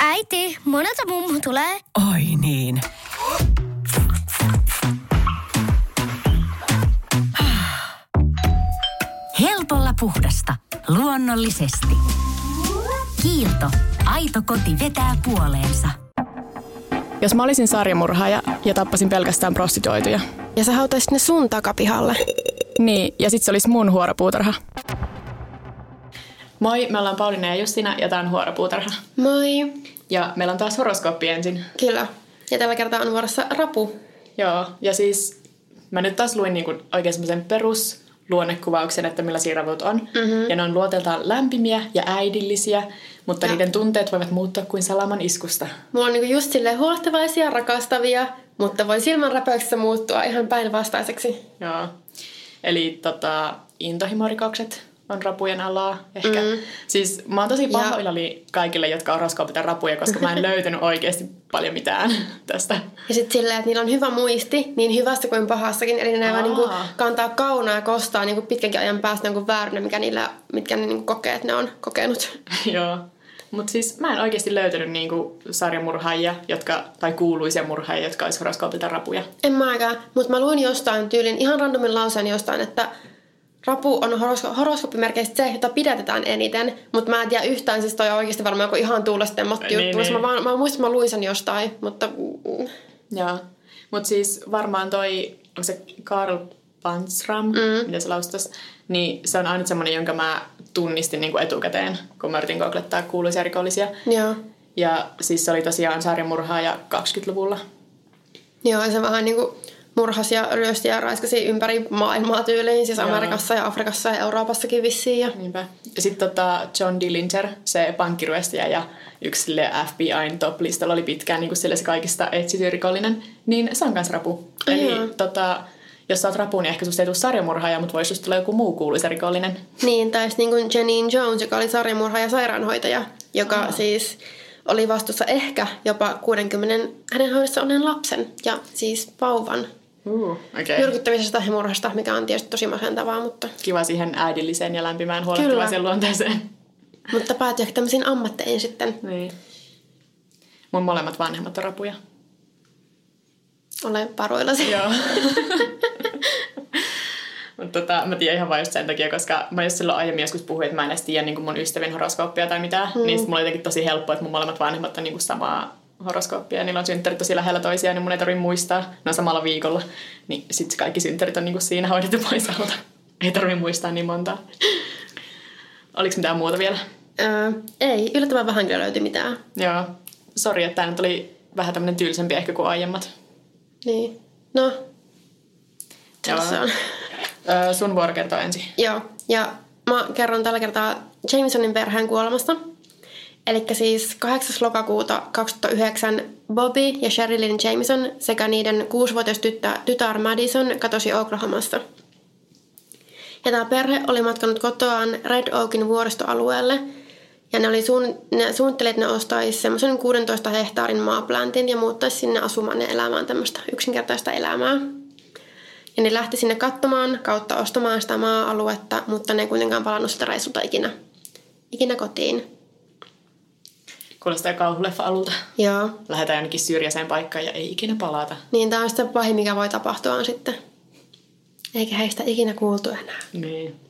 Äiti, monelta mummu tulee? Oi niin. Helpolla puhdasta. Luonnollisesti. Kiilto. Aito koti vetää puoleensa. Jos mä olisin sarjamurhaaja ja tappasin pelkästään prostituoituja. Ja sä hautaisit ne sun takapihalle. Niin, ja sit se olisi mun huoropuutarha. Moi, me ollaan Pauliina ja Justina ja tää on Huoropuutarha. Moi. Ja meillä on taas horoskooppi ensin. Kyllä. Ja tällä kertaa on vuorossa rapu. Joo, ja siis mä nyt taas luin niinku oikein semmoisen perus luonnekuvauksen, että millaisia ravut on. Mm-hmm. Ja ne on luoteeltaan lämpimiä ja äidillisiä, mutta ja. niiden tunteet voivat muuttua kuin salaman iskusta. Mulla on niinku just silleen huolehtavaisia, rakastavia, mutta voi silmän räpäyksessä muuttua ihan päinvastaiseksi. Joo. Eli tota, intohimorikokset on rapujen alaa ehkä. Mm. Siis mä oon tosi pahoillani kaikille, jotka horoskoopit rapuja, koska mä en löytänyt oikeasti paljon mitään tästä. Ja sitten silleen, että niillä on hyvä muisti, niin hyvästä kuin pahassakin. Eli ne vaan niinku kantaa kaunaa ja kostaa niinku pitkänkin ajan päästä niinku vääränä, mikä niillä, mitkä ne niinku kokee, että ne on kokenut. Joo. Mutta siis mä en oikeasti löytänyt niinku sarjamurhaajia, jotka, tai kuuluisia murhaajia, jotka olisi horoskoopilta rapuja. En mä aikaan, mutta mä luin jostain tyylin, ihan randomin lauseen jostain, että Rapu on horosko- horoskooppimerkeistä se, jota pidätetään eniten, mutta mä en tiedä yhtään, siis toi on oikeasti varmaan joku ihan tuulestemmattu niin, juttu. Niin. Mä, vaan, mä muistan, että mä luin sen jostain, mutta... Joo, mutta siis varmaan toi, onko se Karl Pansram, mm. mitä se laustas, niin se on aina semmoinen, jonka mä tunnistin niin kuin etukäteen, kun mä yritin googlettaa kuuluisia rikollisia. Joo. Ja siis se oli tosiaan sarjamurhaaja 20-luvulla. Joo, se vähän niin kuin murhasi ja ryösti ja raiskasi ympäri maailmaa tyyliin, siis Joo. Amerikassa ja Afrikassa ja Euroopassakin vissiin. Ja, Niinpä. ja sitten tota John Dillinger, se pankkiryöstäjä ja yksi FBIn top-listalla oli pitkään niin sille se kaikista etsitty rikollinen, niin se on kans rapu. Eli joo. tota, jos sä oot rapu, niin ehkä susta ei tule sarjamurhaaja, mutta voisi just tulla joku muu kuuluisa rikollinen. Niin, tai niin kuin Janine Jones, joka oli sarjamurhaaja ja sairaanhoitaja, joka oh. siis oli vastuussa ehkä jopa 60 hänen hoidossa olleen lapsen ja siis vauvan Uh, okay. Myrkyttämisestä ja murhasta, mikä on tietysti tosi masentavaa, mutta... Kiva siihen äidilliseen ja lämpimään huolehtivaisen luonteeseen. Mutta päätyy tämmöisiin ammatteihin sitten. Niin. Mun molemmat vanhemmat on rapuja. Olen paroillasi. Joo. Mutta tota, mä tiedän ihan vain just sen takia, koska mä just silloin aiemmin joskus puhuin, että mä en edes tiedä niin mun ystävien horoskooppia tai mitään. Mm. Niin mulla oli jotenkin tosi helppo, että mun molemmat vanhemmat on niin kuin samaa horoskooppia ja niillä on synttärit tosi lähellä toisiaan, niin mun ei tarvitse muistaa. Ne on samalla viikolla. Niin sitten kaikki synttärit on niinku siinä hoidettu pois alta. Ei tarvitse muistaa niin montaa. Oliko mitään muuta vielä? Öö, ei, yllättävän vähän kyllä löytyi mitään. Joo. Sori, että tämä nyt oli vähän tämmöinen tylsempi ehkä kuin aiemmat. Niin. No, tässä on. Öö, sun vuoro kertoo ensin. Joo, ja mä kerron tällä kertaa Jamesonin perheen kuolemasta – Eli siis 8. lokakuuta 2009 Bobby ja Sherilyn Jameson sekä niiden kuusivuotias tyttö, tytär Madison katosi Oklahomassa. Ja tämä perhe oli matkanut kotoaan Red Oakin vuoristoalueelle ja ne, oli suun, ne suunnitteli, että ne ostaisi semmoisen 16 hehtaarin maaplantin ja muuttaisi sinne asumaan ja elämään tämmöistä yksinkertaista elämää. Ja ne lähti sinne katsomaan kautta ostamaan sitä maa-aluetta, mutta ne ei kuitenkaan palannut sitä reissulta ikinä, ikinä kotiin. Kuulostaa kauhuleffa-alulta. Joo. Lähdetään jonnekin syrjäiseen paikkaan ja ei ikinä palata. Niin, tämä on sitten pahin, mikä voi tapahtua on sitten. Eikä heistä ikinä kuultu enää. Niin.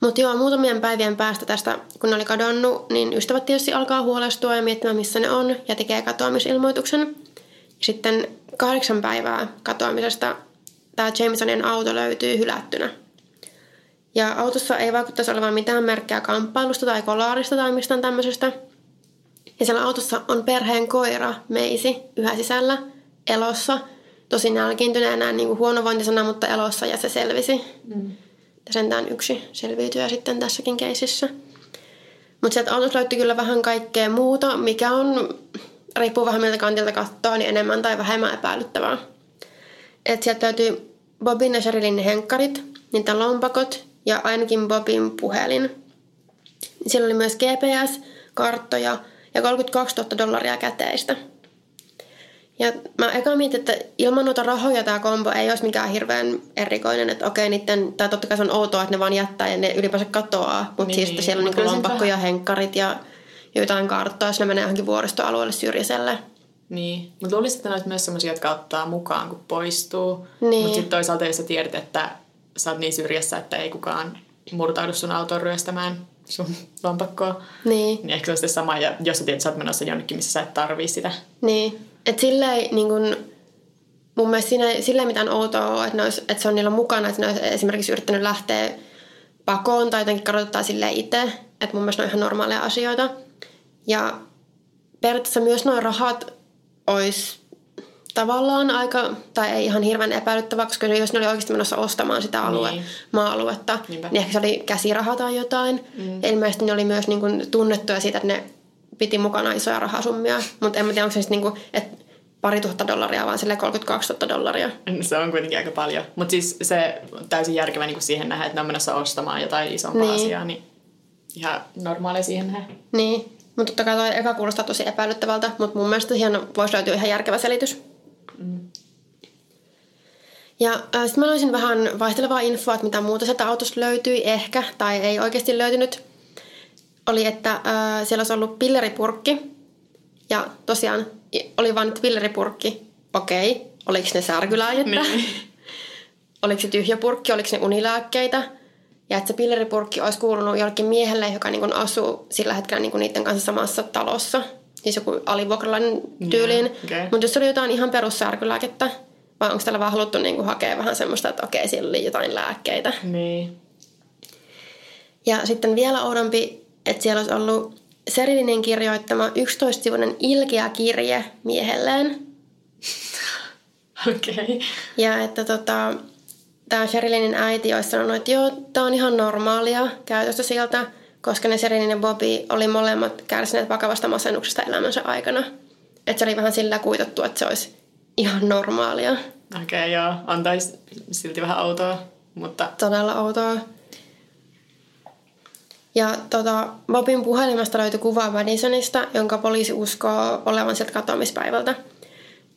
Mutta joo, muutamien päivien päästä tästä, kun ne oli kadonnut, niin ystävät tietysti alkaa huolestua ja miettimään, missä ne on, ja tekee katoamisilmoituksen. Sitten kahdeksan päivää katoamisesta tämä Jamesonin auto löytyy hylättynä. Ja autossa ei vaikuttaisi olevan mitään merkkejä kamppailusta tai kolaarista tai mistään tämmöisestä – ja siellä autossa on perheen koira, Meisi, yhä sisällä, elossa. Tosi nälkiintyneenä, niin kuin huonovointisena, mutta elossa ja se selvisi. Mm. Ja sentään yksi selviytyy sitten tässäkin keisissä. Mutta sieltä autossa löytyi kyllä vähän kaikkea muuta, mikä on, riippuu vähän miltä kantilta katsoa, niin enemmän tai vähemmän epäilyttävää. Et sieltä löytyy Bobin ja Sherilyn henkkarit, niitä lompakot ja ainakin Bobin puhelin. Siellä oli myös GPS, karttoja – ja 32 000 dollaria käteistä. Ja mä eka mietin, että ilman noita rahoja tämä kombo ei olisi mikään hirveän erikoinen. Että okei, niiden, tai totta kai se on outoa, että ne vaan jättää ja ne ylipäänsä katoaa. Mutta Niin, siis, niin. siellä on Mut niinku kyllä se lompakko ja vähän- henkkarit ja jotain karttoa, jos ne menee johonkin vuoristoalueelle syrjäiselle. Niin, mutta luulisin, että ne olisi myös sellaisia, jotka ottaa mukaan, kun poistuu. Niin. Mutta sitten toisaalta, jos sä tiedät, että sä oot niin syrjässä, että ei kukaan murtaudu sun autoon ryöstämään sun lompakkoa, Niin. niin ehkä se on sitten sama, ja jos sä tiedät, että sä oot menossa jonnekin, missä sä et tarvii sitä. Niin, että silleen niin kun, mun mielestä siinä ei silleen mitään outoa ole, että, ne olisi, että se on niillä mukana, että ne olisi esimerkiksi yrittänyt lähteä pakoon tai jotenkin kadottaa silleen itse, että mun mielestä ne on ihan normaaleja asioita. Ja periaatteessa myös nuo rahat olisi tavallaan aika, tai ei ihan hirveän epäilyttävää, koska jos ne oli oikeasti menossa ostamaan sitä alue, Niin. maa-aluetta, Niinpä. niin ehkä se oli käsiraha tai jotain. Mm. Ilmeisesti ne oli myös niin kuin tunnettuja siitä, että ne piti mukana isoja rahasummia, mutta en mä tiedä, onko se sitten niin kuin, että pari tuhatta dollaria, vaan sille 32 000 dollaria. Se on kuitenkin aika paljon. Mutta siis se on täysin järkevä niin siihen nähdä, että ne on menossa ostamaan jotain isompaa Niin. asiaa, niin ihan normaalia siihen nähdä. Niin, mutta totta kai toi eka kuulostaa tosi epäilyttävältä, mutta mun mielestä siihen voisi löytyä ihan järkevä selitys. Ja äh, sitten mä löysin vähän vaihtelevaa infoa, että mitä muuta sieltä autosta löytyi ehkä, tai ei oikeasti löytynyt. Oli, että äh, siellä olisi ollut pilleripurkki, ja tosiaan oli vain nyt pilleripurkki. Okei, oliko ne särkylääkettä? Niin. oliko se tyhjä purkki, oliko ne unilääkkeitä. Ja että se pilleripurkki olisi kuulunut jollekin miehelle, joka niin kuin asuu sillä hetkellä niin kuin niiden kanssa samassa talossa. Siis joku alivuokralainen tyyliin. Joo, okei. Mutta jos oli jotain ihan perussärkylääkettä, vai onko tällä vaan haluttu niin kuin hakea vähän semmoista, että okei, siellä oli jotain lääkkeitä. Niin. Ja sitten vielä oudompi, että siellä olisi ollut Serilinin kirjoittama 11-sivuinen ilkeä kirje miehelleen. Okei. Okay. Ja että tota, tämä Sherilinin äiti olisi sanonut, että joo, tämä on ihan normaalia käytöstä sieltä, koska ne Sherilin ja Bobby oli molemmat kärsineet vakavasta masennuksesta elämänsä aikana. Että se oli vähän sillä kuitattu, että se olisi ihan normaalia. Okei, okay, joo. On taisi silti vähän outoa, mutta Todella outoa. Ja tota, Bobin puhelimesta löytyi kuva Madisonista, jonka poliisi uskoo olevan sieltä katoamispäivältä.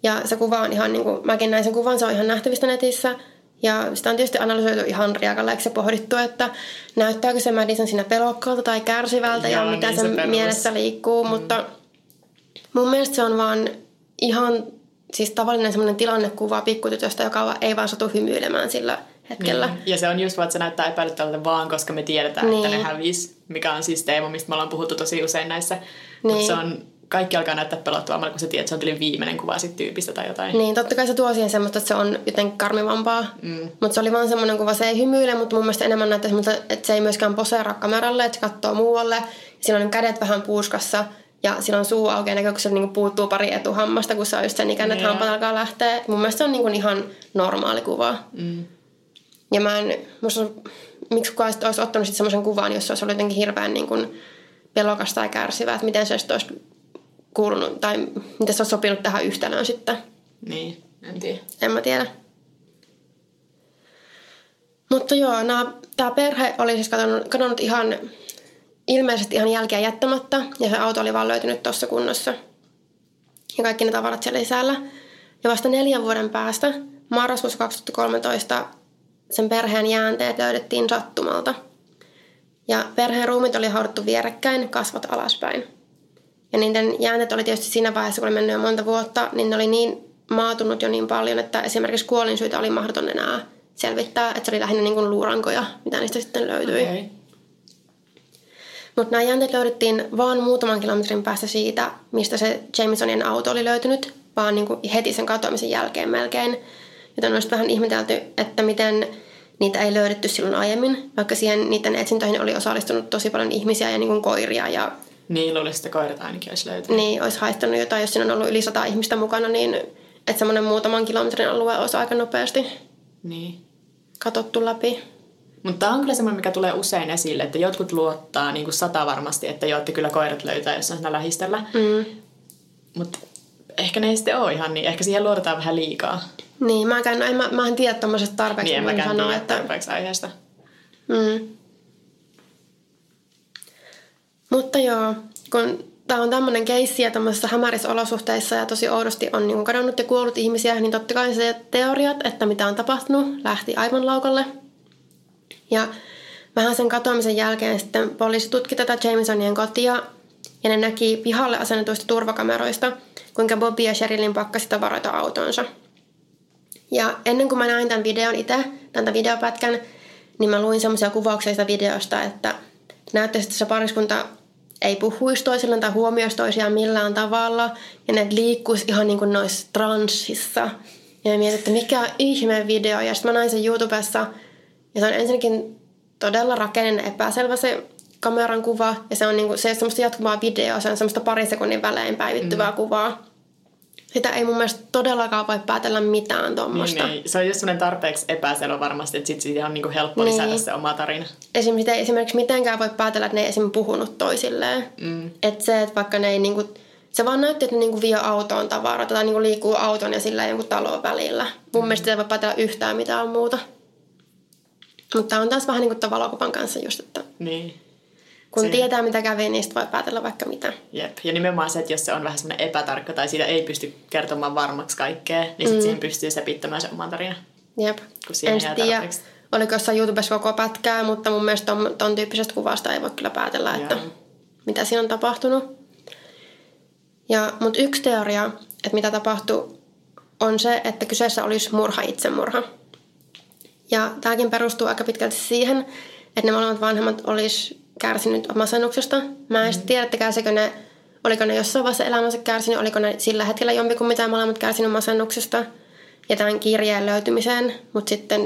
Ja se kuva on ihan niin kuin, mäkin näin sen kuvan, se on ihan nähtävistä netissä. Ja sitä on tietysti analysoitu ihan riakalleeksi ja pohdittu, että näyttääkö se Madison siinä pelokkaalta tai kärsivältä Joo, ja mitä niin sen se perus. mielessä liikkuu. Mm. Mutta mun mielestä se on vaan ihan siis tavallinen semmoinen tilannekuva pikkutytöstä, joka ei vaan satu hymyilemään sillä hetkellä. Niin. Ja se on just vaan, että se näyttää epäilyttävältä vaan, koska me tiedetään, niin. että Niin. ne hävis, mikä on siis teema, mistä me ollaan puhuttu tosi usein näissä. Niin. Niin. Mutta se on, kaikki alkaa näyttää pelottavammalla, kun sä tiedät, että se on tyyliin viimeinen kuva sit tyypistä tai jotain. Niin, totta kai se tuo siihen semmoista, että se on jotenkin karmivampaa. Mm. Mutta se oli vaan semmoinen kuva, se ei hymyile, mutta mun mielestä enemmän näyttää semmoista, että se ei myöskään poseeraa kameralle, että se katsoo muualle. Sillä on kädet vähän puuskassa ja sillä on suu auki ja näkyy, kun se niinku puuttuu pari etuhammasta, kun se on just sen ikäinen, että Joo. hampaat alkaa lähteä. Mun mielestä se on niinku ihan normaali kuva. Mm. Ja mä en, musta, miksi kukaan olisi ottanut semmoisen kuvan, jos se olisi ollut jotenkin hirveän niin kuin pelokas tai kärsivä, että miten se olisi kuulunut, tai miten se olisi sopinut tähän yhtälöön sitten. Niin, en tiedä. En mä tiedä. Mutta joo, tämä perhe oli siis kadonnut, kadonnut ihan ilmeisesti ihan jälkeä jättämättä ja se auto oli vaan löytynyt tuossa kunnossa. Ja kaikki ne tavarat siellä sisällä. Ja vasta neljän vuoden päästä, marraskuussa 2013, sen perheen jäänteet löydettiin sattumalta. Ja perheen ruumit oli haudattu vierekkäin, kasvot alaspäin. Ja niiden jäänteet oli tietysti siinä vaiheessa, kun oli mennyt jo monta vuotta, niin ne oli niin maatunut jo niin paljon, että esimerkiksi kuolinsyitä oli mahdoton enää selvittää. Että se oli lähinnä niin kuin luurankoja, mitä niistä sitten löytyi. Okay. Mutta nämä jänteet löydettiin vaan muutaman kilometrin päästä siitä, mistä se Jamesonin auto oli löytynyt, vaan niin kuin heti sen katoamisen jälkeen melkein. Joten on sitten vähän ihmetelty, että miten niitä ei löydetty silloin aiemmin, vaikka siihen niiden etsintöihin oli osallistunut tosi paljon ihmisiä ja niin kuin koiria ja Niin, luulisin, että koirat ainakin olisi löytynyt. niin olisi haittanut jotain, jos siinä on ollut yli sata ihmistä mukana, niin että semmoinen muutaman kilometrin alue olisi aika nopeasti Niin. katottu läpi. Mutta tämä on kyllä semmoinen, mikä tulee usein esille, että jotkut luottaa niin kuin sata varmasti, että joo, että kyllä koirat löytää jossain siinä lähistöllä. Mm. Mutta ehkä ne ei sitten ole ihan niin. Ehkä siihen luotetaan vähän liikaa. Niin, no en, mä, mä en tiedä tuommoisesta tarpeeksi. Niin en mäkään sanoa, tiedä että, tarpeeksi aiheesta. Mm. Mutta joo, kun tämä on tämmöinen keissi ja tämmöisissä hämärissä olosuhteissa ja tosi oudosti on niin kadonnut ja kuollut ihmisiä, niin totta kai se teoriat, että mitä on tapahtunut, lähti aivan laukalle. Ja vähän sen katoamisen jälkeen sitten poliisi tutki tätä Jamesonien kotia ja ne näki pihalle asennetuista turvakameroista, kuinka Bobby ja Sherilyn pakkasi tavaroita autonsa. Ja ennen kuin mä näin tämän videon itse, tämän videopätkän, niin mä luin semmoisia kuvauksia videosta, että näyttäisi, että se pariskunta ei puhuisi toisilleen tai huomioisi toisiaan millään tavalla. Ja ne liikkuisi ihan niin kuin noissa transsissa. Ja mietin, että mikä ihme video. Ja sitten mä näin sen YouTubessa. Ja se on ensinnäkin todella rakenninen epäselvä se kameran kuva. Ja se on niinku, se on semmoista jatkuvaa videoa. Se on semmoista parin sekunnin välein päivittyvää mm. kuvaa. Sitä ei mun mielestä todellakaan voi päätellä mitään tuommoista. Niin, niin. Se on just sellainen tarpeeksi epäselvä varmasti, että sitten siitä on niinku helppo niin. lisätä se oma tarina. Esimerkiksi, ei esimerkiksi mitenkään voi päätellä, että ne ei esimerkiksi puhunut toisilleen. Mm. Että se, että vaikka ne ei niinku, se vaan näytti, että ne niinku vie autoon tavaroita tai niinku liikkuu auton ja sillä jonkun talon välillä. Mun mm. mielestä ei voi päätellä yhtään mitään muuta. Mutta on taas vähän niin kuin valokuvan kanssa just, että Niin. Kun Se- tietää mitä kävi, niin sit voi päätellä vaikka mitä. Jep. Ja nimenomaan se, että jos se on vähän semmoinen epätarkka tai siitä ei pysty kertomaan varmaksi kaikkea, niin sitten mm. siihen pystyy sepittämään se oman tarinan. Jep. Kun siihen En tiedä, oliko jossain YouTubessa koko pätkää, mutta mun mielestä ton, ton tyyppisestä kuvasta ei voi kyllä päätellä, että Joo. mitä siinä on tapahtunut. Ja, mutta yksi teoria, että mitä tapahtui, on se, että kyseessä olisi murha itsemurha. Ja tämäkin perustuu aika pitkälti siihen, että ne molemmat vanhemmat olisi kärsinyt masennuksesta. Mä en mm. tiedä, että kärsikö ne, oliko ne jossain vaiheessa elämänsä kärsinyt, oliko ne sillä hetkellä jompikummin molemmat kärsinyt masennuksesta ja tämän kirjeen löytymiseen. Mutta sitten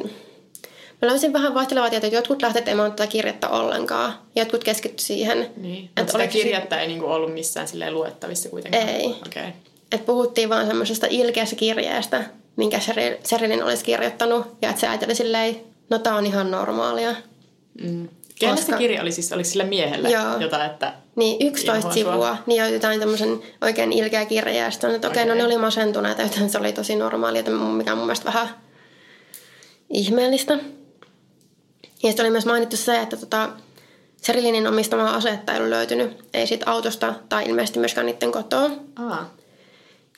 mä löysin vähän vaihtelevaa tietoa, että jotkut lähteet ei tätä kirjettä ollenkaan. Jotkut keskitty siihen. Niin. että Mutta sitä oliko si- kirjettä ei niinku ollut missään silleen luettavissa kuitenkaan. Ei. Okay. että puhuttiin vaan semmoisesta ilkeästä kirjeestä, minkä Sherilyn olisi kirjoittanut. Ja että se äiti oli silleen, no tää on ihan normaalia. Mm. Kenellä se Koska- kirja oli siis? Oliko sillä miehellä Joo. jotain, että... Niin, 11 Inhoa sua. sivua. Niin jotain tämmöisen oikein ilkeä kirja. Ja sitten on, että okei, okay, no ne oli masentuneita, joten se oli tosi normaalia, että mikä on mun mielestä vähän ihmeellistä. Ja sitten oli myös mainittu se, että tota, Serilynin omistamaa asetta ei ollut löytynyt. Ei siitä autosta tai ilmeisesti myöskään niiden kotoa. Aa.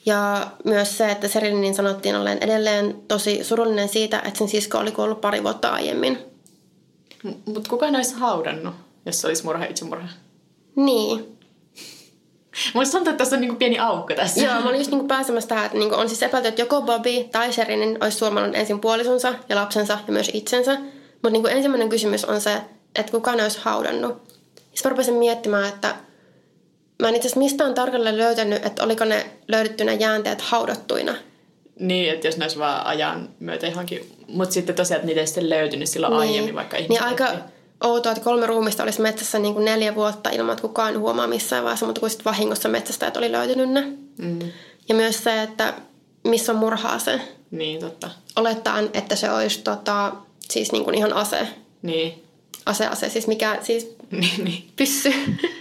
Ja myös se, että Serilynin sanottiin olleen edelleen tosi surullinen siitä, että sen sisko oli kuollut pari vuotta aiemmin. Mutta kuka olisi haudannut, jos se olisi murha itsemurha? Niin. Musta tuntuu, että tässä on niinku pieni aukko tässä. Joo, mä olin just niinku pääsemässä tähän, että niinku on siis epäilty, että joko Bobby tai Sherinin olisi surmannut ensin puolisonsa ja lapsensa ja myös itsensä. Mutta niinku ensimmäinen kysymys on se, että kuka ne olisi haudannut. Sitten mä rupesin miettimään, että mä en itse asiassa mistään tarkalleen löytänyt, että oliko ne löydetty ne jäänteet haudattuina. Niin, että jos ne olisi vaan ajan myötä johonkin. Mutta sitten tosiaan, että niitä ei sitten löytynyt silloin niin. aiemmin, vaikka ihmiset Niin aika outoa, että kolme ruumista olisi metsässä niin kuin neljä vuotta ilman, että kukaan huomaa missään vaiheessa, mutta kun sitten vahingossa metsästäjät oli löytynyt ne. Mm. Ja myös se, että missä on murhaa se. Niin, totta. Olettaen, että se olisi tota, siis niin kuin ihan ase. Niin. Ase, ase, siis mikä, siis niin, niin. pyssy.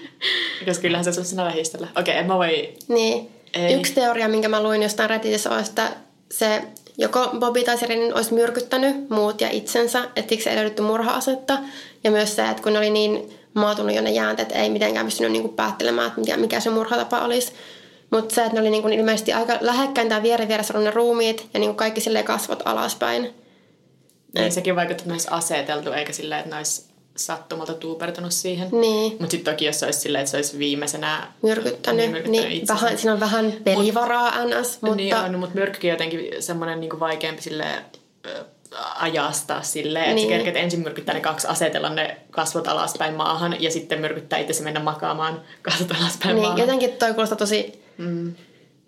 Koska kyllähän se on siinä vähistellä. Okei, en mä voi... niin. Ei. Yksi teoria, minkä mä luin jostain Redditissä, on, että se joko Bobby tai Serinin olisi myrkyttänyt muut ja itsensä, että siksi ei löydetty murha-asetta. Ja myös se, että kun ne oli niin maatunut jo ne jäänteet, ei mitenkään pystynyt niinku päättelemään, että mikä, mikä se murhatapa olisi. Mutta se, että ne oli niinku ilmeisesti aika lähekkäin tai vieren vieressä ne ruumiit ja niinku kaikki silleen kasvot alaspäin. Niin, sekin että ne olisi aseteltu, eikä silleen, että ne olisi sattumalta tuupertunut siihen. Niin. Mutta sitten toki, jos se olisi silleen, että se olisi viimeisenä myrkyttänyt. niin, Niin, myrkyttänyt niin vähän, siinä on vähän pelivaraa ns. Mutta Niin on, mutta myrkkykin on jotenkin semmoinen niinku vaikeampi silleen, ö, ajastaa silleen, että Niin. niin. sä kerkeet ensin myrkyttää ne kaksi, asetella ne kasvot alaspäin maahan ja sitten myrkyttää itse mennä makaamaan kasvot alaspäin niin, maahan. jotenkin toi kuulostaa tosi mm.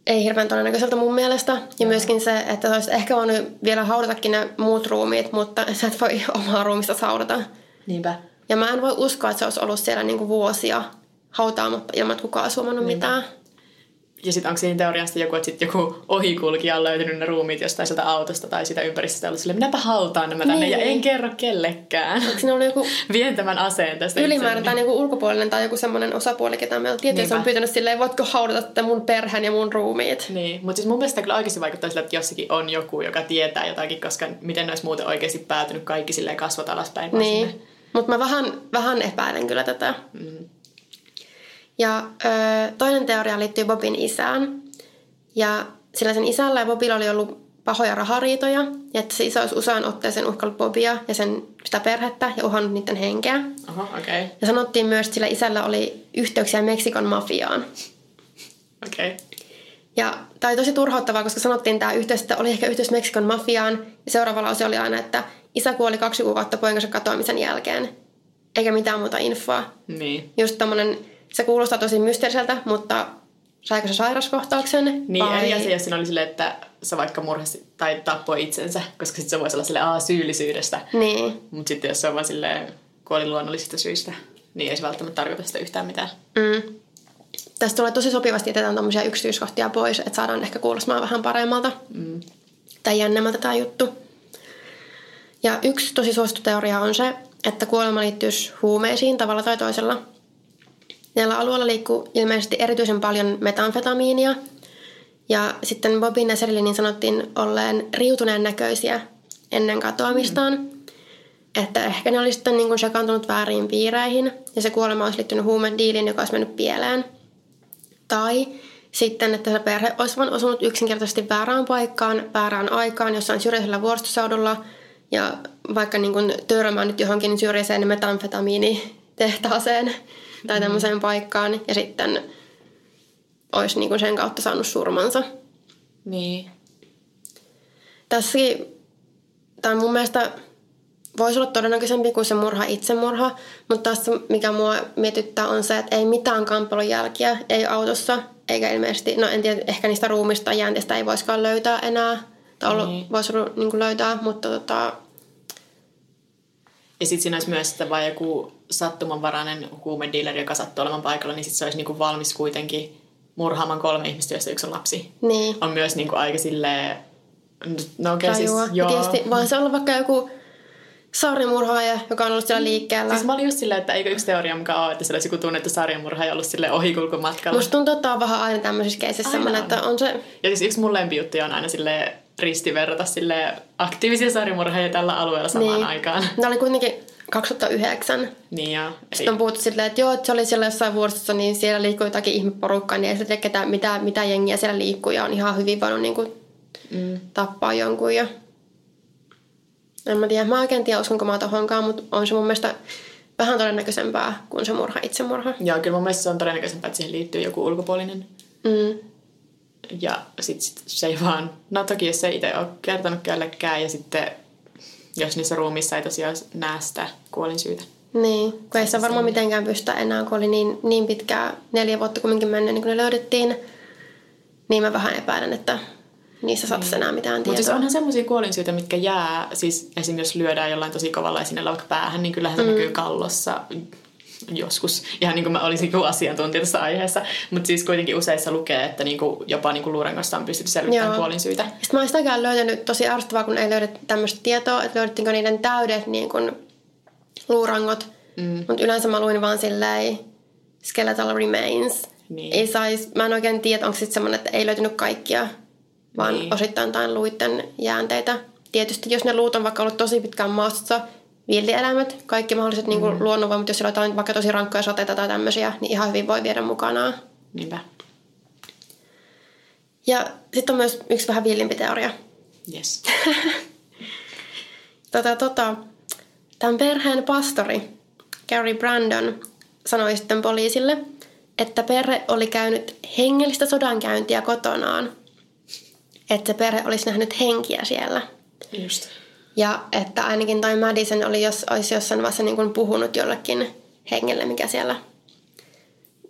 ei hirveän todennäköiseltä mun mielestä. Ja myöskin se, että sä olisit ehkä voinut vielä haudatakin ne muut ruumiit, mutta sä et voi omaa ruumista haudata. Niinpä. Ja mä en voi uskoa, että se olisi ollut siellä niinku vuosia hautaamatta ilman, että kukaan olisi huomannut mitään. Ja sitten onko siinä teoriasta joku, että sitten joku ohikulkija on löytynyt ne ruumiit jostain sieltä autosta tai sitä ympäristöstä ollut silleen, minäpä hautaan nämä tänne Niin. ja en kerro kellekään. Onko siinä ollut joku Vien tämän aseen tästä ylimääräinen tai itselleni. niinku ulkopuolinen tai joku semmoinen osapuoli, ketä me oltiin tietysti, se on Niinpä. pyytänyt silleen, voitko haudata tätä mun perheen ja mun ruumiit. Niin, mutta siis mun mielestä kyllä oikeasti vaikuttaa sille, että jossakin on joku, joka tietää jotakin, koska miten ne olisi muuten oikeasti päätynyt kaikki silleen kasvot alaspäin. vaan sinne. Mutta mä vähän, vähän epäilen kyllä tätä. Mm. Ja ö, toinen teoria liittyy Bobin isään. Ja sillä sen isällä ja Bobilla oli ollut pahoja rahariitoja, ja että se isä olisi usein otteeseen uhkaillut Bobia ja sen, sitä perhettä ja uhannut niiden henkeä. Oho, okei. Okay. Ja sanottiin myös, että sillä isällä oli yhteyksiä Meksikon mafiaan. Okei. Okay. Ja tämä oli tosi turhauttavaa, koska sanottiin tämä yhteys, että oli ehkä yhteys Meksikon mafiaan. Ja seuraava lause oli aina, että isä kuoli kaksi kuukautta poikansa katoamisen jälkeen. Eikä mitään muuta infoa. Niin. Just tommonen, se kuulostaa tosi mysteeriseltä, mutta saiko se sairaskohtauksen? Niin, vai... eri asia, jos siinä oli silleen, että se vaikka murhasi tai tappoi itsensä, koska sitten se voisi olla silleen, aa, syyllisyydestä. Niin. Mutta sitten jos se on vaan silleen, kuoli luonnollisista syistä, niin ei se välttämättä tarkoita sitä yhtään mitään. Mm. Tästä tulee tosi sopivasti, että jätetään tämmöisiä yksityiskohtia pois, että saadaan ehkä kuulostamaan vähän paremmalta. Mm. Tai jännemmältä tämä juttu. Ja yksi tosi suosittu teoria on se, että kuolema liittyisi huumeisiin tavalla tai toisella. Näillä alueilla liikkuu ilmeisesti erityisen paljon metamfetamiinia. Ja sitten Bobin ja Serilinin sanottiin olleen riutuneen näköisiä ennen katoamistaan. Mm. Että ehkä ne olisi sitten niin sekaantunut väärin piireihin ja se kuolema olisi liittynyt huumediiliin, joka olisi mennyt pieleen. Tai sitten, että se perhe olisi vain osunut yksinkertaisesti väärään paikkaan, väärään aikaan, jossain syrjäisellä vuoristoseudulla ja vaikka niin kuin törmännyt johonkin syrjäiseen metamfetamiinitehtaaseen tai tämmöiseen paikkaan ja sitten olisi niin sen kautta saanut surmansa. Niin. Tässäkin, tämä mun mielestä voisi olla todennäköisempi kuin se murha itsemurha, mutta tässä mikä mua mietittää on se, että ei mitään kampelun jälkiä, ei autossa, eikä ilmeisesti, no en tiedä, ehkä niistä ruumista tai jäntistä ei voisikaan löytää enää, olla, niin. voisi niin löytää, mutta tota... Ja sitten siinä olisi myös että vain joku sattumanvarainen huumedealeri, joka sattuu olemaan paikalla, niin sitten se olisi niinku valmis kuitenkin murhaamaan kolme ihmistä, joista yksi on lapsi. Niin. On myös niinku aika silleen, no okei okay, siis joo. Tietysti vaan se olla vaikka joku sarjamurhaaja, joka on ollut siellä liikkeellä. Siis mä olin just silleen, että eikö yksi teoria mukaan ole, että siellä olisi joku tunnettu sarjamurhaaja ollut sille ohikulkumatkalla. Musta tuntuu, että on vähän aina tämmöisissä keisissä semmoinen, että on se... Ja siis yksi mun lempijuttu on aina sille ristiverrata sille aktiivisia sarjamurhaajia tällä alueella samaan niin. aikaan. Ne oli kuitenkin 2009. Niin joo. Sitten on puhuttu silleen, että joo, että se oli siellä jossain vuorossa, niin siellä liikkuu jotakin ihmeporukkaa, niin ei se tiedä, ketä, mitä, mitä jengiä siellä liikkuu ja on ihan hyvin voinut niin kuin, mm. tappaa jonkun. Ja... En mä tiedä, mä oikein tiedä, uskonko mä tohonkaan, mutta on se mun mielestä vähän todennäköisempää kuin se murha, itsemurha. Joo, kyllä mun mielestä se on todennäköisempää, että siihen liittyy joku ulkopuolinen. Mm. Ja sit, sit se ei vaan, no toki jos se itse ole kertonut kellekään ja sitten jos niissä ruumissa ei tosiaan näe sitä kuolinsyytä. Niin, kun ei se varmaan mitenkään pystytä enää, kun oli niin, niin pitkää, neljä vuotta kumminkin mennyt, niin kun ne löydettiin. Niin mä vähän epäilen, että niissä saataisiin niin. enää mitään tietoa. Mutta siis onhan semmoisia kuolinsyitä, mitkä jää, siis esimerkiksi jos lyödään jollain tosi kovalla esineellä vaikka päähän, niin kyllähän se mm. näkyy kallossa joskus. Ihan niin kuin mä olisin kuin asiantuntija tässä aiheessa. Mutta siis kuitenkin useissa lukee, että niin kuin jopa niin kuin luurangosta on pystytty selvittämään kuolinsyitä. Sitten mä oon sitäkään löytänyt tosi arvostavaa, kun ei löydetty tämmöistä tietoa, että löydettiinkö niiden täydet niin kuin luurangot. Mm. Mutta yleensä mä luin vaan silleen skeletal remains. Niin. Ei sais, mä en oikein tiedä, onko sitten semmoinen, että ei löytynyt kaikkia, vaan niin. osittain tain luitten jäänteitä. Tietysti jos ne luut on vaikka ollut tosi pitkään maastossa, villieläimet, kaikki mahdolliset niin kuin mm. luonnonvoimat, jos siellä on jotain vaikka tosi rankkoja sateita tai tämmöisiä, niin ihan hyvin voi viedä mukanaan. Niinpä. Ja sitten on myös yksi vähän villimpi teoria. Yes. tota, tota, tämän perheen pastori, Gary Brandon, sanoi sitten poliisille, että perhe oli käynyt hengellistä sodankäyntiä kotonaan. Että se perhe olisi nähnyt henkiä siellä. Just. Ja että ainakin toi Madison oli, jos, olisi jossain vaiheessa niin kuin puhunut jollekin hengelle, mikä siellä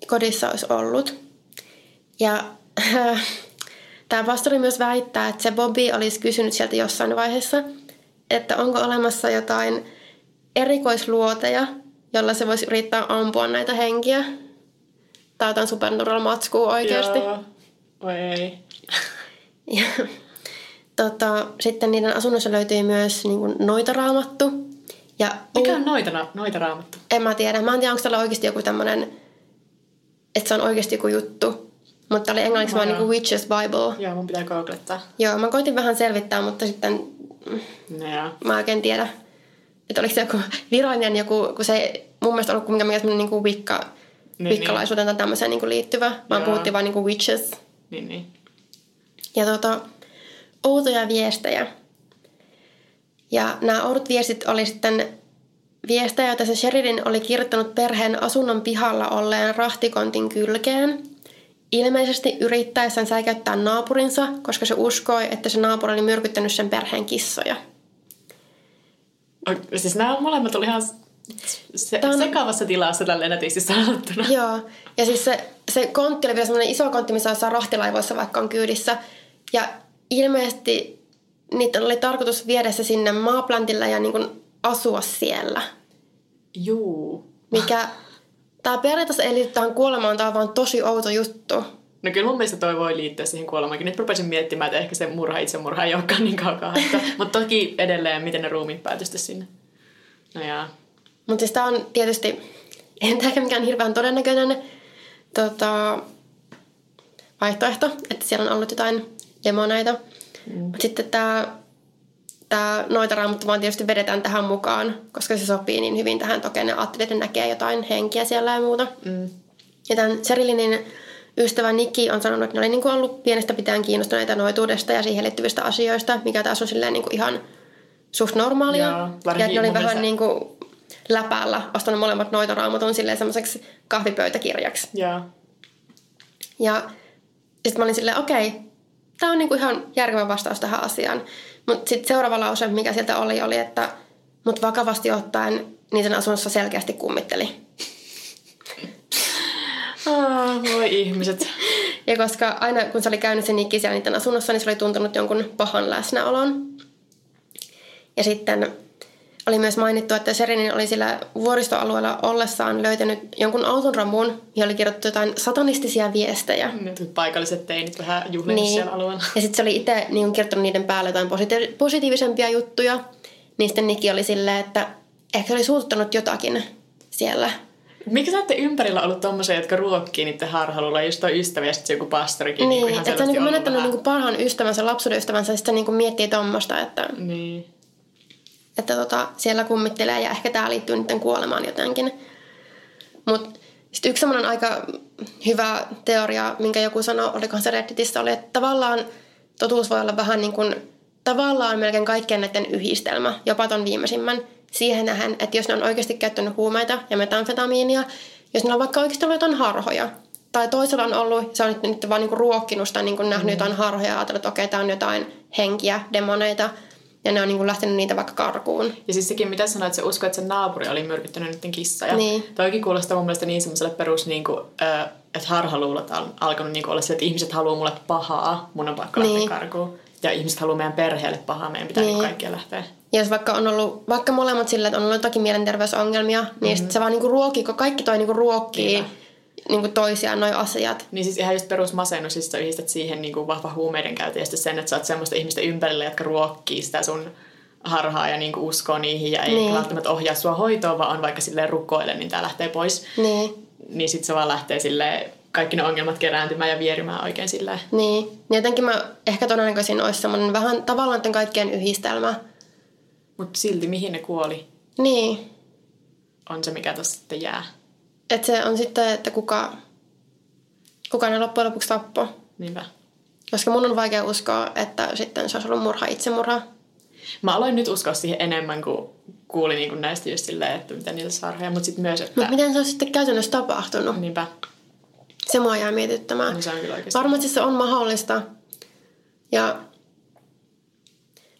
kodissa olisi ollut. Ja tämä pastori myös väittää, että se Bobby olisi kysynyt sieltä jossain vaiheessa, että onko olemassa jotain erikoisluoteja, jolla se voisi yrittää ampua näitä henkiä. Tai jotain supernatural matskua oikeasti. Joo. Oi ei. Ja, tota, sitten niiden asunnossa löytyi myös niin kuin, noitaraamattu. Ja, Mikä on noita, noita raamattu? En mä tiedä. Mä en tiedä, onko tällä oikeasti joku tämmöinen, että se on oikeasti joku juttu. Mutta oli englanniksi vaan niin kuin Witch's Bible. Joo, mun pitää googlettaa. Joo, mä koitin vähän selvittää, mutta sitten No joo. mä oikein tiedä, että oliko se joku virallinen joku, kun se ei mun mielestä ollut kuitenkaan mikään semmoinen niin wicca Niin, vikkalaisuuteen tai tämmöiseen niin kuin liittyvä, vaan puhuttiin vain niin kuin witches. Niin, niin. Ja tota, outoja viestejä. Ja nämä oudot viestit oli sitten viestejä, joita se Sheridan oli kirjoittanut perheen asunnon pihalla olleen rahtikontin kylkeen. Ilmeisesti yrittäessään säikäyttää naapurinsa, koska se uskoi, että se naapuri oli myrkyttänyt sen perheen kissoja. O- Siis nämä molemmat oli ihan se, Tää on- sekavassa tilassa tällä netisti sanottuna. Joo, ja siis se, se kontti oli vielä semmoinen iso kontti, missä saa rahtilaivoissa vaikka on kyydissä. Ja ilmeisesti niitä oli tarkoitus viedä se sinne maaplantille ja niin kuin asua siellä. Juu. Mikä, tämä periaatteessa ei liity tähän kuolemaan, tämä on vaan tosi outo juttu. No kyllä mun mielestä toi voi liittyä siihen kuolemaankin. Nyt rupesin miettimään, että ehkä se murha itsemurha ei olekaan niin kaukaa. Mutta toki edelleen, miten ne ruumiit päätystä sinne. No jaa. Mutta siis tämä on tietysti, ei tämä ehkä mikään hirveän todennäköinen tota, vaihtoehto, että siellä on ollut jotain demoneita. Mm. Mutta sitten tämä tää noita raamattu vaan tietysti vedetään tähän mukaan, koska se sopii niin hyvin tähän. Toki ne ajattelee, että näkee jotain henkiä siellä ja muuta. Mm. Ja tämän Serilinin ystävä Nikki on sanonut, että ne oli niin kuin ollut pienestä pitäen kiinnostuneita noituudesta ja siihen liittyvistä asioista, mikä taas on silleen niin kuin ihan suht normaalia. Joo, ja ne oli vähän niin kuin läpäällä ostanut molemmat noitoraamatun silleen semmoiseksi kahvipöytäkirjaksi. Joo. Ja sitten mä olin silleen, okei, tämä on niinku ihan järkevä vastaus tähän asiaan. Mutta sitten seuraava lause, mikä sieltä oli, oli, että mut vakavasti ottaen niiden asunnossa selkeästi kummitteli. Ah, voi ihmiset. Ja koska aina kun se oli käynyt se Nikki siellä niiden asunnossa, niin se oli tuntunut jonkun pahan läsnäolon. Ja sitten oli myös mainittu, että Sherin oli sillä vuoristoalueella ollessaan löytänyt jonkun auton ramuun, johon oli kirjoitettu jotain satanistisia viestejä. Nyt paikalliset teinit vähän juhlinut niin. siellä alueella. Ja sitten se oli itse niin kirjoittanut niiden päälle jotain positi- positiivisempia juttuja. Niin sitten Nikki oli silleen, että ehkä se oli suututtanut jotakin siellä. Miksi sä olette ympärillä ollut tommosia, jotka ruokkii niiden harhaluulla, just toi ystävä ja sitten joku pastorikin Niin, ihan että se on niin menettänyt niin parhaan ystävänsä, lapsuuden ystävänsä, ja sitten niin miettii tuommoista, että, Niin. Että tota, siellä kummittelee ja ehkä tämä liittyy niiden kuolemaan jotenkin. Mutta sitten yksi semmoinen aika hyvä teoria, minkä joku sanoi, olikohan se Redditissä, oli, että tavallaan totuus voi olla vähän niin kuin, tavallaan melkein kaikkien näiden yhdistelmä, jopa ton viimeisimmän, siihen nähden, että jos ne on oikeasti käyttänyt huumeita ja metamfetamiinia, jos ne on vaikka oikeasti ollut jotain harhoja, tai toisella on ollut, se on nyt, nyt vaan niinku ruokkinut sitä, niinku nähnyt mm. jotain harhoja ja ajatellut, että okei, tämä on jotain henkiä, demoneita, ja ne on niinku lähtenyt niitä vaikka karkuun. Ja siis sekin, mitä sanoit, että se uskoi, että sen naapuri oli myrkyttänyt niiden kissoja. Niin. Toikin kuulostaa mun mielestä niin semmoiselle perus, niin kuin, ö, että harhaluulot on alkanut niin kuin olla se, että ihmiset haluaa mulle pahaa, mun on pakko lähteä Niin. karkuun. Ja ihmiset haluaa meidän perheelle pahaa, meidän pitää niin. Niin. kaikkia lähteä. Ja jos vaikka on ollut, vaikka molemmat sillä, että on ollut jotakin mielenterveysongelmia, mm-hmm. niin sit se vaan niinku ruokkii, kun kaikki toi niinku ruokkii Niinpä. niinku toisiaan noi asiat. Niin siis ihan just perus masennus, siis sä yhdistät siihen niin kuin vahva huumeiden käytö ja sitten sen, että sä oot semmoista ihmistä ympärillä, jotka ruokkii sitä sun harhaa ja niin kuin uskoo niihin ja ei Niin. välttämättä ohjaa sua hoitoon, vaan on vaikka silleen rukoile, niin tää lähtee pois. Niin, Niin sit se vaan lähtee silleen kaikki ne ongelmat kerääntymään ja vierimään oikein silleen. niin. Niin jotenkin mä ehkä todennäköisin olisi semmoinen vähän tavallaan näiden kaikkien yhdistelmä. Mutta silti mihin ne kuoli, Niin, on se mikä tuossa sitten jää. Että se on sitten, että kuka, kuka ne loppujen lopuksi tappoi. Niinpä. Koska mun on vaikea uskoa, että sitten se olisi ollut murha itsemurha. Mä aloin nyt uskoa siihen enemmän, kuin kuulin niin kuin näistä just silleen, että mitä niitä sarhoja, mutta sitten myös, että... Mutta miten se on sitten käytännössä tapahtunut? Niinpä. Se mua jää mietittämään. No se on kyllä oikeasti. Varmasti se on mahdollista. Ja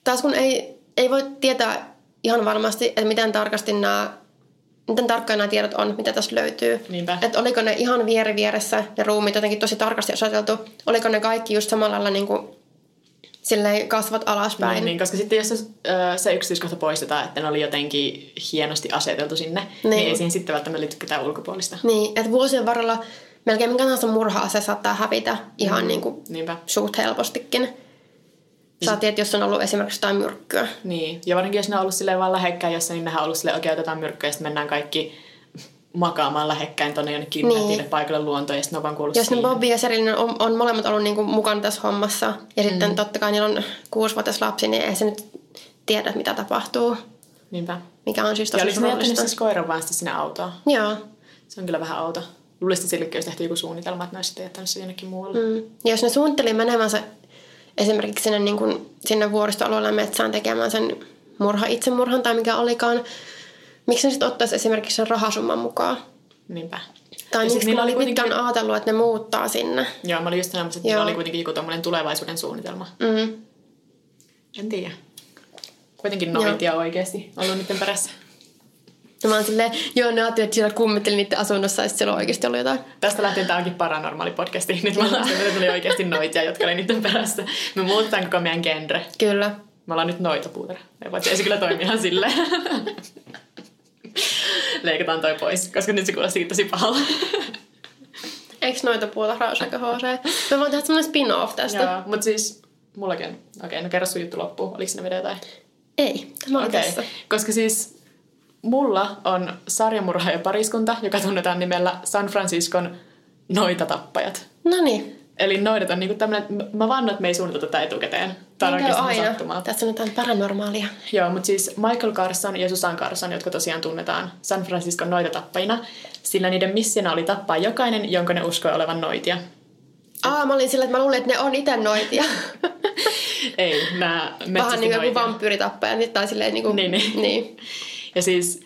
taas kun ei, ei voi tietää ihan varmasti, että miten tarkasti nämä, miten tarkkaan nämä tiedot on, mitä tässä löytyy. Niinpä. Että oliko ne ihan vieri vieressä ne ruumiit jotenkin tosi tarkasti osoiteltu. Oliko ne kaikki just samalla lailla niin kuin, silleen kasvot alaspäin. Niin, niin, koska sitten jos se, se yksityiskohta poistetaan, että ne oli jotenkin hienosti aseteltu sinne, niin, niin ei siihen sitten välttämättä liity ketään ulkopuolista. Niin, että vuosien varrella melkein minkä tahansa murha-ase saattaa hävitä ihan mm. niin kuin Niinpä. suht helpostikin. Saatiin, että jos on ollut esimerkiksi jotain myrkkyä. Niin, ja varsinkin jos ne on ollut silleen vaan lähekkäin jossain, niin nehän on ollut silleen, okei, otetaan myrkkyä ja sitten mennään kaikki makaamaan lähekkäin tonne jonnekin Niin. niin. paikalle luontoon ja sitten ne on vaan kuullut Jos ne siihen. Bobby ja Serillinen on, on molemmat ollut niin kuin mukana tässä hommassa, ja sitten mm. totta kai niillä on kuusivuotias lapsi, niin ei se nyt tiedä, mitä tapahtuu. Niinpä. Mikä on siis Ja tosi oliko ne jättänyt siis koiran vaan sitten sinne autoon? Joo. Se on kyllä vähän outo. luulisin, että sillekin olisi tehty joku suunnitelma, että ne olisi sitten jättänyt se jonnekin muualle. Mm. Ja jos ne suunnitteli menemänsä esimerkiksi sinne, niin kuin, sinne vuoristoalueelle metsään tekemään sen murha itsemurhan tai mikä olikaan, miksi ne sitten ottaisi esimerkiksi sen rahasumman mukaan? Niinpä. Tai miksi niillä ne oli kuitenkin- pitkään ajatellut, että ne muuttaa sinne? Joo, mä olin just sanomassa, että Joo. niillä oli kuitenkin joku tommonen tulevaisuuden suunnitelma. Mm. En tiedä. Kuitenkin noitia oikeasti ollut niiden perässä. Ja mä oon silleen, joo, ne ajattelivat, että siellä kummitteli niiden asunnossa ja sitten siellä on oikeasti ollut jotain. Tästä lähtien tämä onkin paranormaali podcasti. Nyt me ollaan että tuli oikeasti noitia, jotka oli niiden perässä. Me muutetaan koko meidän genre. Kyllä. Me ollaan nyt noitapuutera. Paitsi ei se kyllä toimi ihan silleen. Leikataan toi pois, koska nyt se kuulosti tosi pahalta. Eikö noita puolta rausaika HC? Me voin tehdä semmoinen spin-off tästä. Joo, mutta siis mullakin on. Okei, okay, no kerro sun juttu loppuun. Oliko siinä vielä jotain? Ei, tämä oli Okei, tässä. koska siis mulla on sarjamurhaaja pariskunta, joka tunnetaan nimellä San Franciscon noitatappajat. No niin. Eli noidat on niinku tämmönen, mä vannon, että me ei suunniteltu tätä etukäteen. Tää on aina. sattumaa. Tässä on jotain paranormaalia. Joo, mutta siis Michael Carson ja Susan Carson, jotka tosiaan tunnetaan San Franciscon noitatappajina, sillä niiden missiona oli tappaa jokainen, jonka ne uskoi olevan noitia. Aa, mä olin sillä, että mä luulin, että ne on itse noitia. Ei, nämä Vähän niin kuin vampyyritappaja. Niin, tai silleen niin kuin, Niin, niin. niin. Ja siis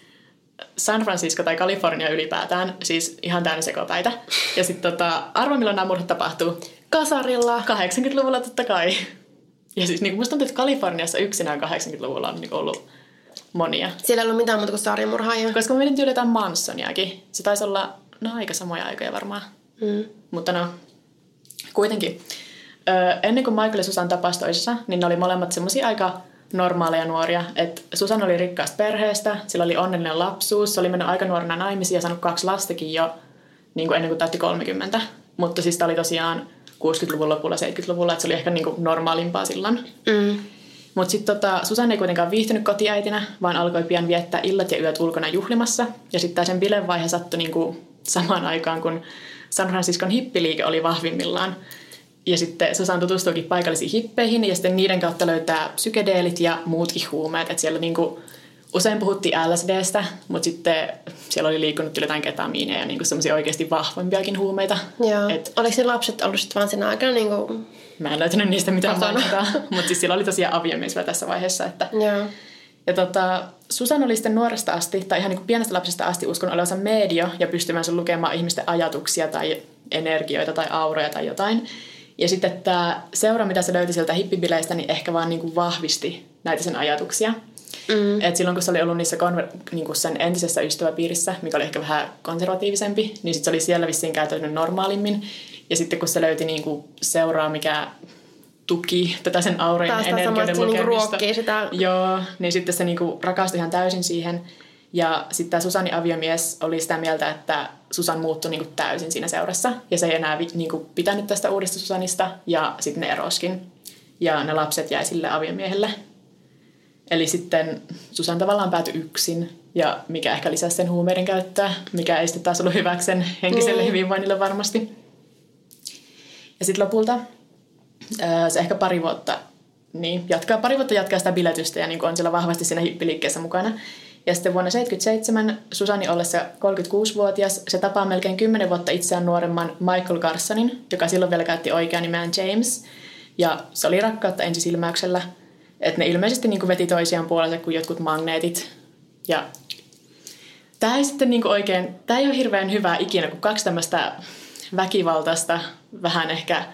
San Francisco tai Kalifornia ylipäätään, siis ihan täynnä sekopäitä. Ja sitten tota, arvo milloin nämä murhat tapahtuu? Kasarilla. 80-luvulla totta kai. Ja siis niin musta tuntuu, että Kaliforniassa yksinään 80-luvulla on niin ollut monia. Siellä ei ollut mitään muuta kuin sarjamurhaajia. Koska mä mietin tyyli jotain Mansoniakin. Se taisi olla, no aika samoja aikoja varmaan. Mm. Mutta no, kuitenkin. Öö, ennen kuin Michael ja Susan tapasi toisessa, niin ne oli molemmat semmoisia aika normaaleja nuoria. Et Susan oli rikkaasta perheestä, sillä oli onnellinen lapsuus, se oli mennyt aika nuorena naimisiin ja saanut kaksi lastakin jo niin kuin ennen kuin täytti 30. Mutta siis tää oli tosiaan 60-luvun lopulla, 70-luvulla, että se oli ehkä niin kuin normaalimpaa silloin. Mm. Mutta sitten tota, Susan ei kuitenkaan viihtynyt kotiäitinä, vaan alkoi pian viettää illat ja yöt ulkona juhlimassa. Ja sitten sen bilevaihe sattui niinku samaan aikaan, kun San Franciscon hippiliike oli vahvimmillaan. Ja sitten Susan tutustuikin paikallisiin hippeihin ja sitten niiden kautta löytää psykedeelit ja muutkin huumeet. Että siellä niinku, usein puhuttiin LSDstä, mutta sitten siellä oli liikkunut jotain ketamiinia ja niinku semmoisia oikeasti vahvempiakin huumeita. Joo. Et Oliko ne lapset ollut sitten vaan siinä aikana niin kuin... mä en löytänyt niistä mitään Kotona. mainintaa, mutta siis siellä oli tosiaan aviomies vielä tässä vaiheessa, että Joo. ja tota, Susan oli sitten nuoresta asti, tai ihan niin kuin pienestä lapsesta asti uskon olevansa medio ja pystymänsä lukemaan ihmisten ajatuksia tai energioita tai auroja tai jotain. Ja sitten tämä seura, mitä se löyti sieltä hippibileistä, niin ehkä vaan niin kuin vahvisti näitä sen ajatuksia. Mm. Et silloin kun se oli ollut niissä konver- niin kuin sen entisessä ystäväpiirissä, mikä oli ehkä vähän konservatiivisempi, niin sitten se oli siellä vissiin käytänyt normaalimmin. Ja sitten kun se löyti niin kuin seuraa, mikä tuki tätä sen aurojen taas energioiden niinku lukemista. ruokkii sitä- Joo, niin sitten se niinku rakastui ihan täysin siihen. Ja sitten tämä Susanin aviomies oli sitä mieltä, että Susan muuttui niinku täysin siinä seurassa. Ja se ei enää vi- niinku pitänyt tästä uudesta Susanista. Ja sitten ne eroskin. Ja ne lapset jäi sille aviomiehelle. Eli sitten Susan tavallaan päätyi yksin. Ja mikä ehkä lisäsi sen huumeiden käyttöä. Mikä ei sitten taas ollut hyväksi sen henkiselle Niin. hyvinvoinnille varmasti. Ja sitten lopulta se ehkä pari vuotta, niin, jatkaa, pari vuotta jatkaa sitä biletystä ja niin on siellä vahvasti siinä hippiliikkeessä mukana. Ja sitten vuonna 1977 Susani ollessa 36-vuotias, se tapaa melkein 10 vuotta itseään nuoremman Michael Carsonin, joka silloin vielä käytti oikean nimeään James. Ja se oli rakkautta ensisilmäyksellä. Että ne ilmeisesti niin veti toisiaan puolensa kuin jotkut magneetit. Ja tämä ei sitten niin oikein, tämä ei ole hirveän hyvää ikinä, kun kaksi tämmöistä väkivaltaista, vähän ehkä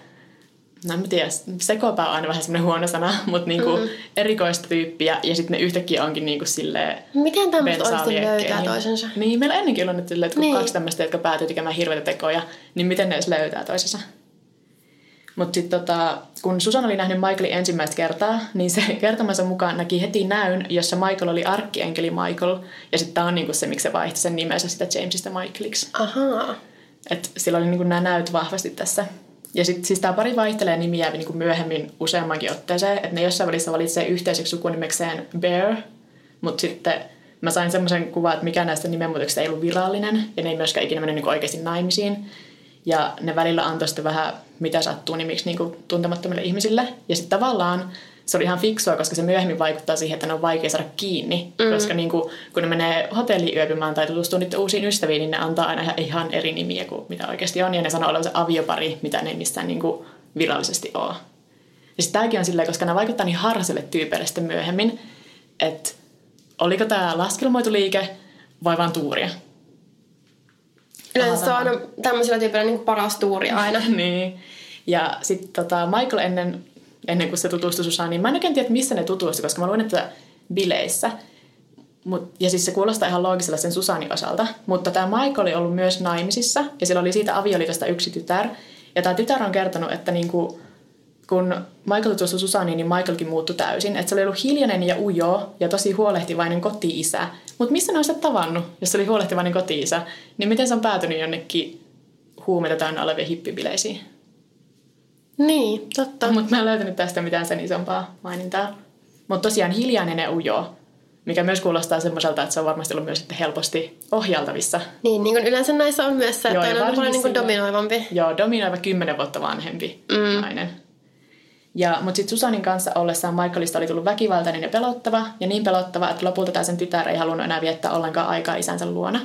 no en mä tiedä, sekopää on aina vähän semmoinen huono sana, mutta niinku mm. erikoista tyyppiä ja sitten ne yhtäkkiä onkin niinku silleen Miten tämmöiset bensaa oikeasti löytää toisensa? Niin, meillä ennenkin on nyt silleen, että kun Niin. kaksi tämmöistä, jotka päätyy tekemään hirveitä tekoja, niin miten ne edes löytää toisensa. Mutta sitten tota, kun Susan oli nähnyt Michaelin ensimmäistä kertaa, niin se kertomansa mukaan näki heti näyn, jossa Michael oli arkkienkeli Michael. Ja sitten tämä on niinku se, miksi se vaihtoi sen nimensä sitä Jamesista Michaeliksi. Ahaa. Et sillä oli niinku nämä näyt vahvasti tässä. Ja sitten siis tämä pari vaihtelee nimiä niinku myöhemmin useammankin otteeseen, että ne jossain välissä valitsee yhteiseksi sukunimekseen Bear, mutta sitten mä sain semmoisen kuvan, että mikään näistä nimenmuutoksista ei ollut virallinen, ja ne ei myöskään ikinä mennyt niinku oikeasti naimisiin. Ja ne välillä antoi sitten vähän mitä sattuu nimiksi niinku tuntemattomille ihmisille. Ja sitten tavallaan se oli ihan fiksua, koska se myöhemmin vaikuttaa siihen, että ne on vaikea saada kiinni. Mm. Koska niin kuin, kun ne menee hotelliin yöpymään tai tutustuu niiden uusiin ystäviin, niin ne antaa aina ihan eri nimiä kuin mitä oikeasti on. Ja ne sanoo olevansa aviopari, mitä ne ei missään niin kuin virallisesti ole. Ja sitten tämäkin on silleen, koska ne vaikuttaa niin harhaiselle tyypeille sitten myöhemmin, että oliko tämä laskelmoituliike vai vaan tuuria. Yleensä se on aina tämmöisellä tyypillä niin paras tuuri aina. niin. Ja sitten tota, Michael ennen, ennen kuin se tutustui Susaan, niin mä en oikein tiedä, missä ne tutustui, koska mä luin, että bileissä. Mut, ja siis se kuulostaa ihan loogisella sen Susanin osalta. Mutta tämä Michael oli ollut myös naimisissa ja sillä oli siitä avioliitosta yksi tytär. Ja tämä tytär on kertonut, että niinku, kun Michael tutustui Susaniin, niin Michaelkin muuttui täysin. Että se oli ollut hiljainen ja ujo ja tosi huolehtivainen koti-isä. Mutta missä ne on tavannut, jos se oli huolehtivainen koti-isä? Niin miten se on päätynyt jonnekin huumeita täynnä oleviin hippibileisiin? Niin, totta. Mutta mä en löytänyt tästä mitään sen isompaa mainintaa. Mutta tosiaan hiljainen ja ujo, mikä myös kuulostaa semmoiselta, että se on varmasti ollut myös sitten helposti ohjaltavissa. Niin, niin kuin yleensä näissä on myös se, että Joo, on paljon niin kuin dominoivampi. Joo, dominoiva kymmenen vuotta vanhempi mm. nainen. Ja, mutta sitten Susanin kanssa ollessaan Michaelista oli tullut väkivaltainen ja pelottava, ja niin pelottava, että lopulta tämä sen tytär ei halunnut enää viettää ollenkaan aikaa isänsä luona.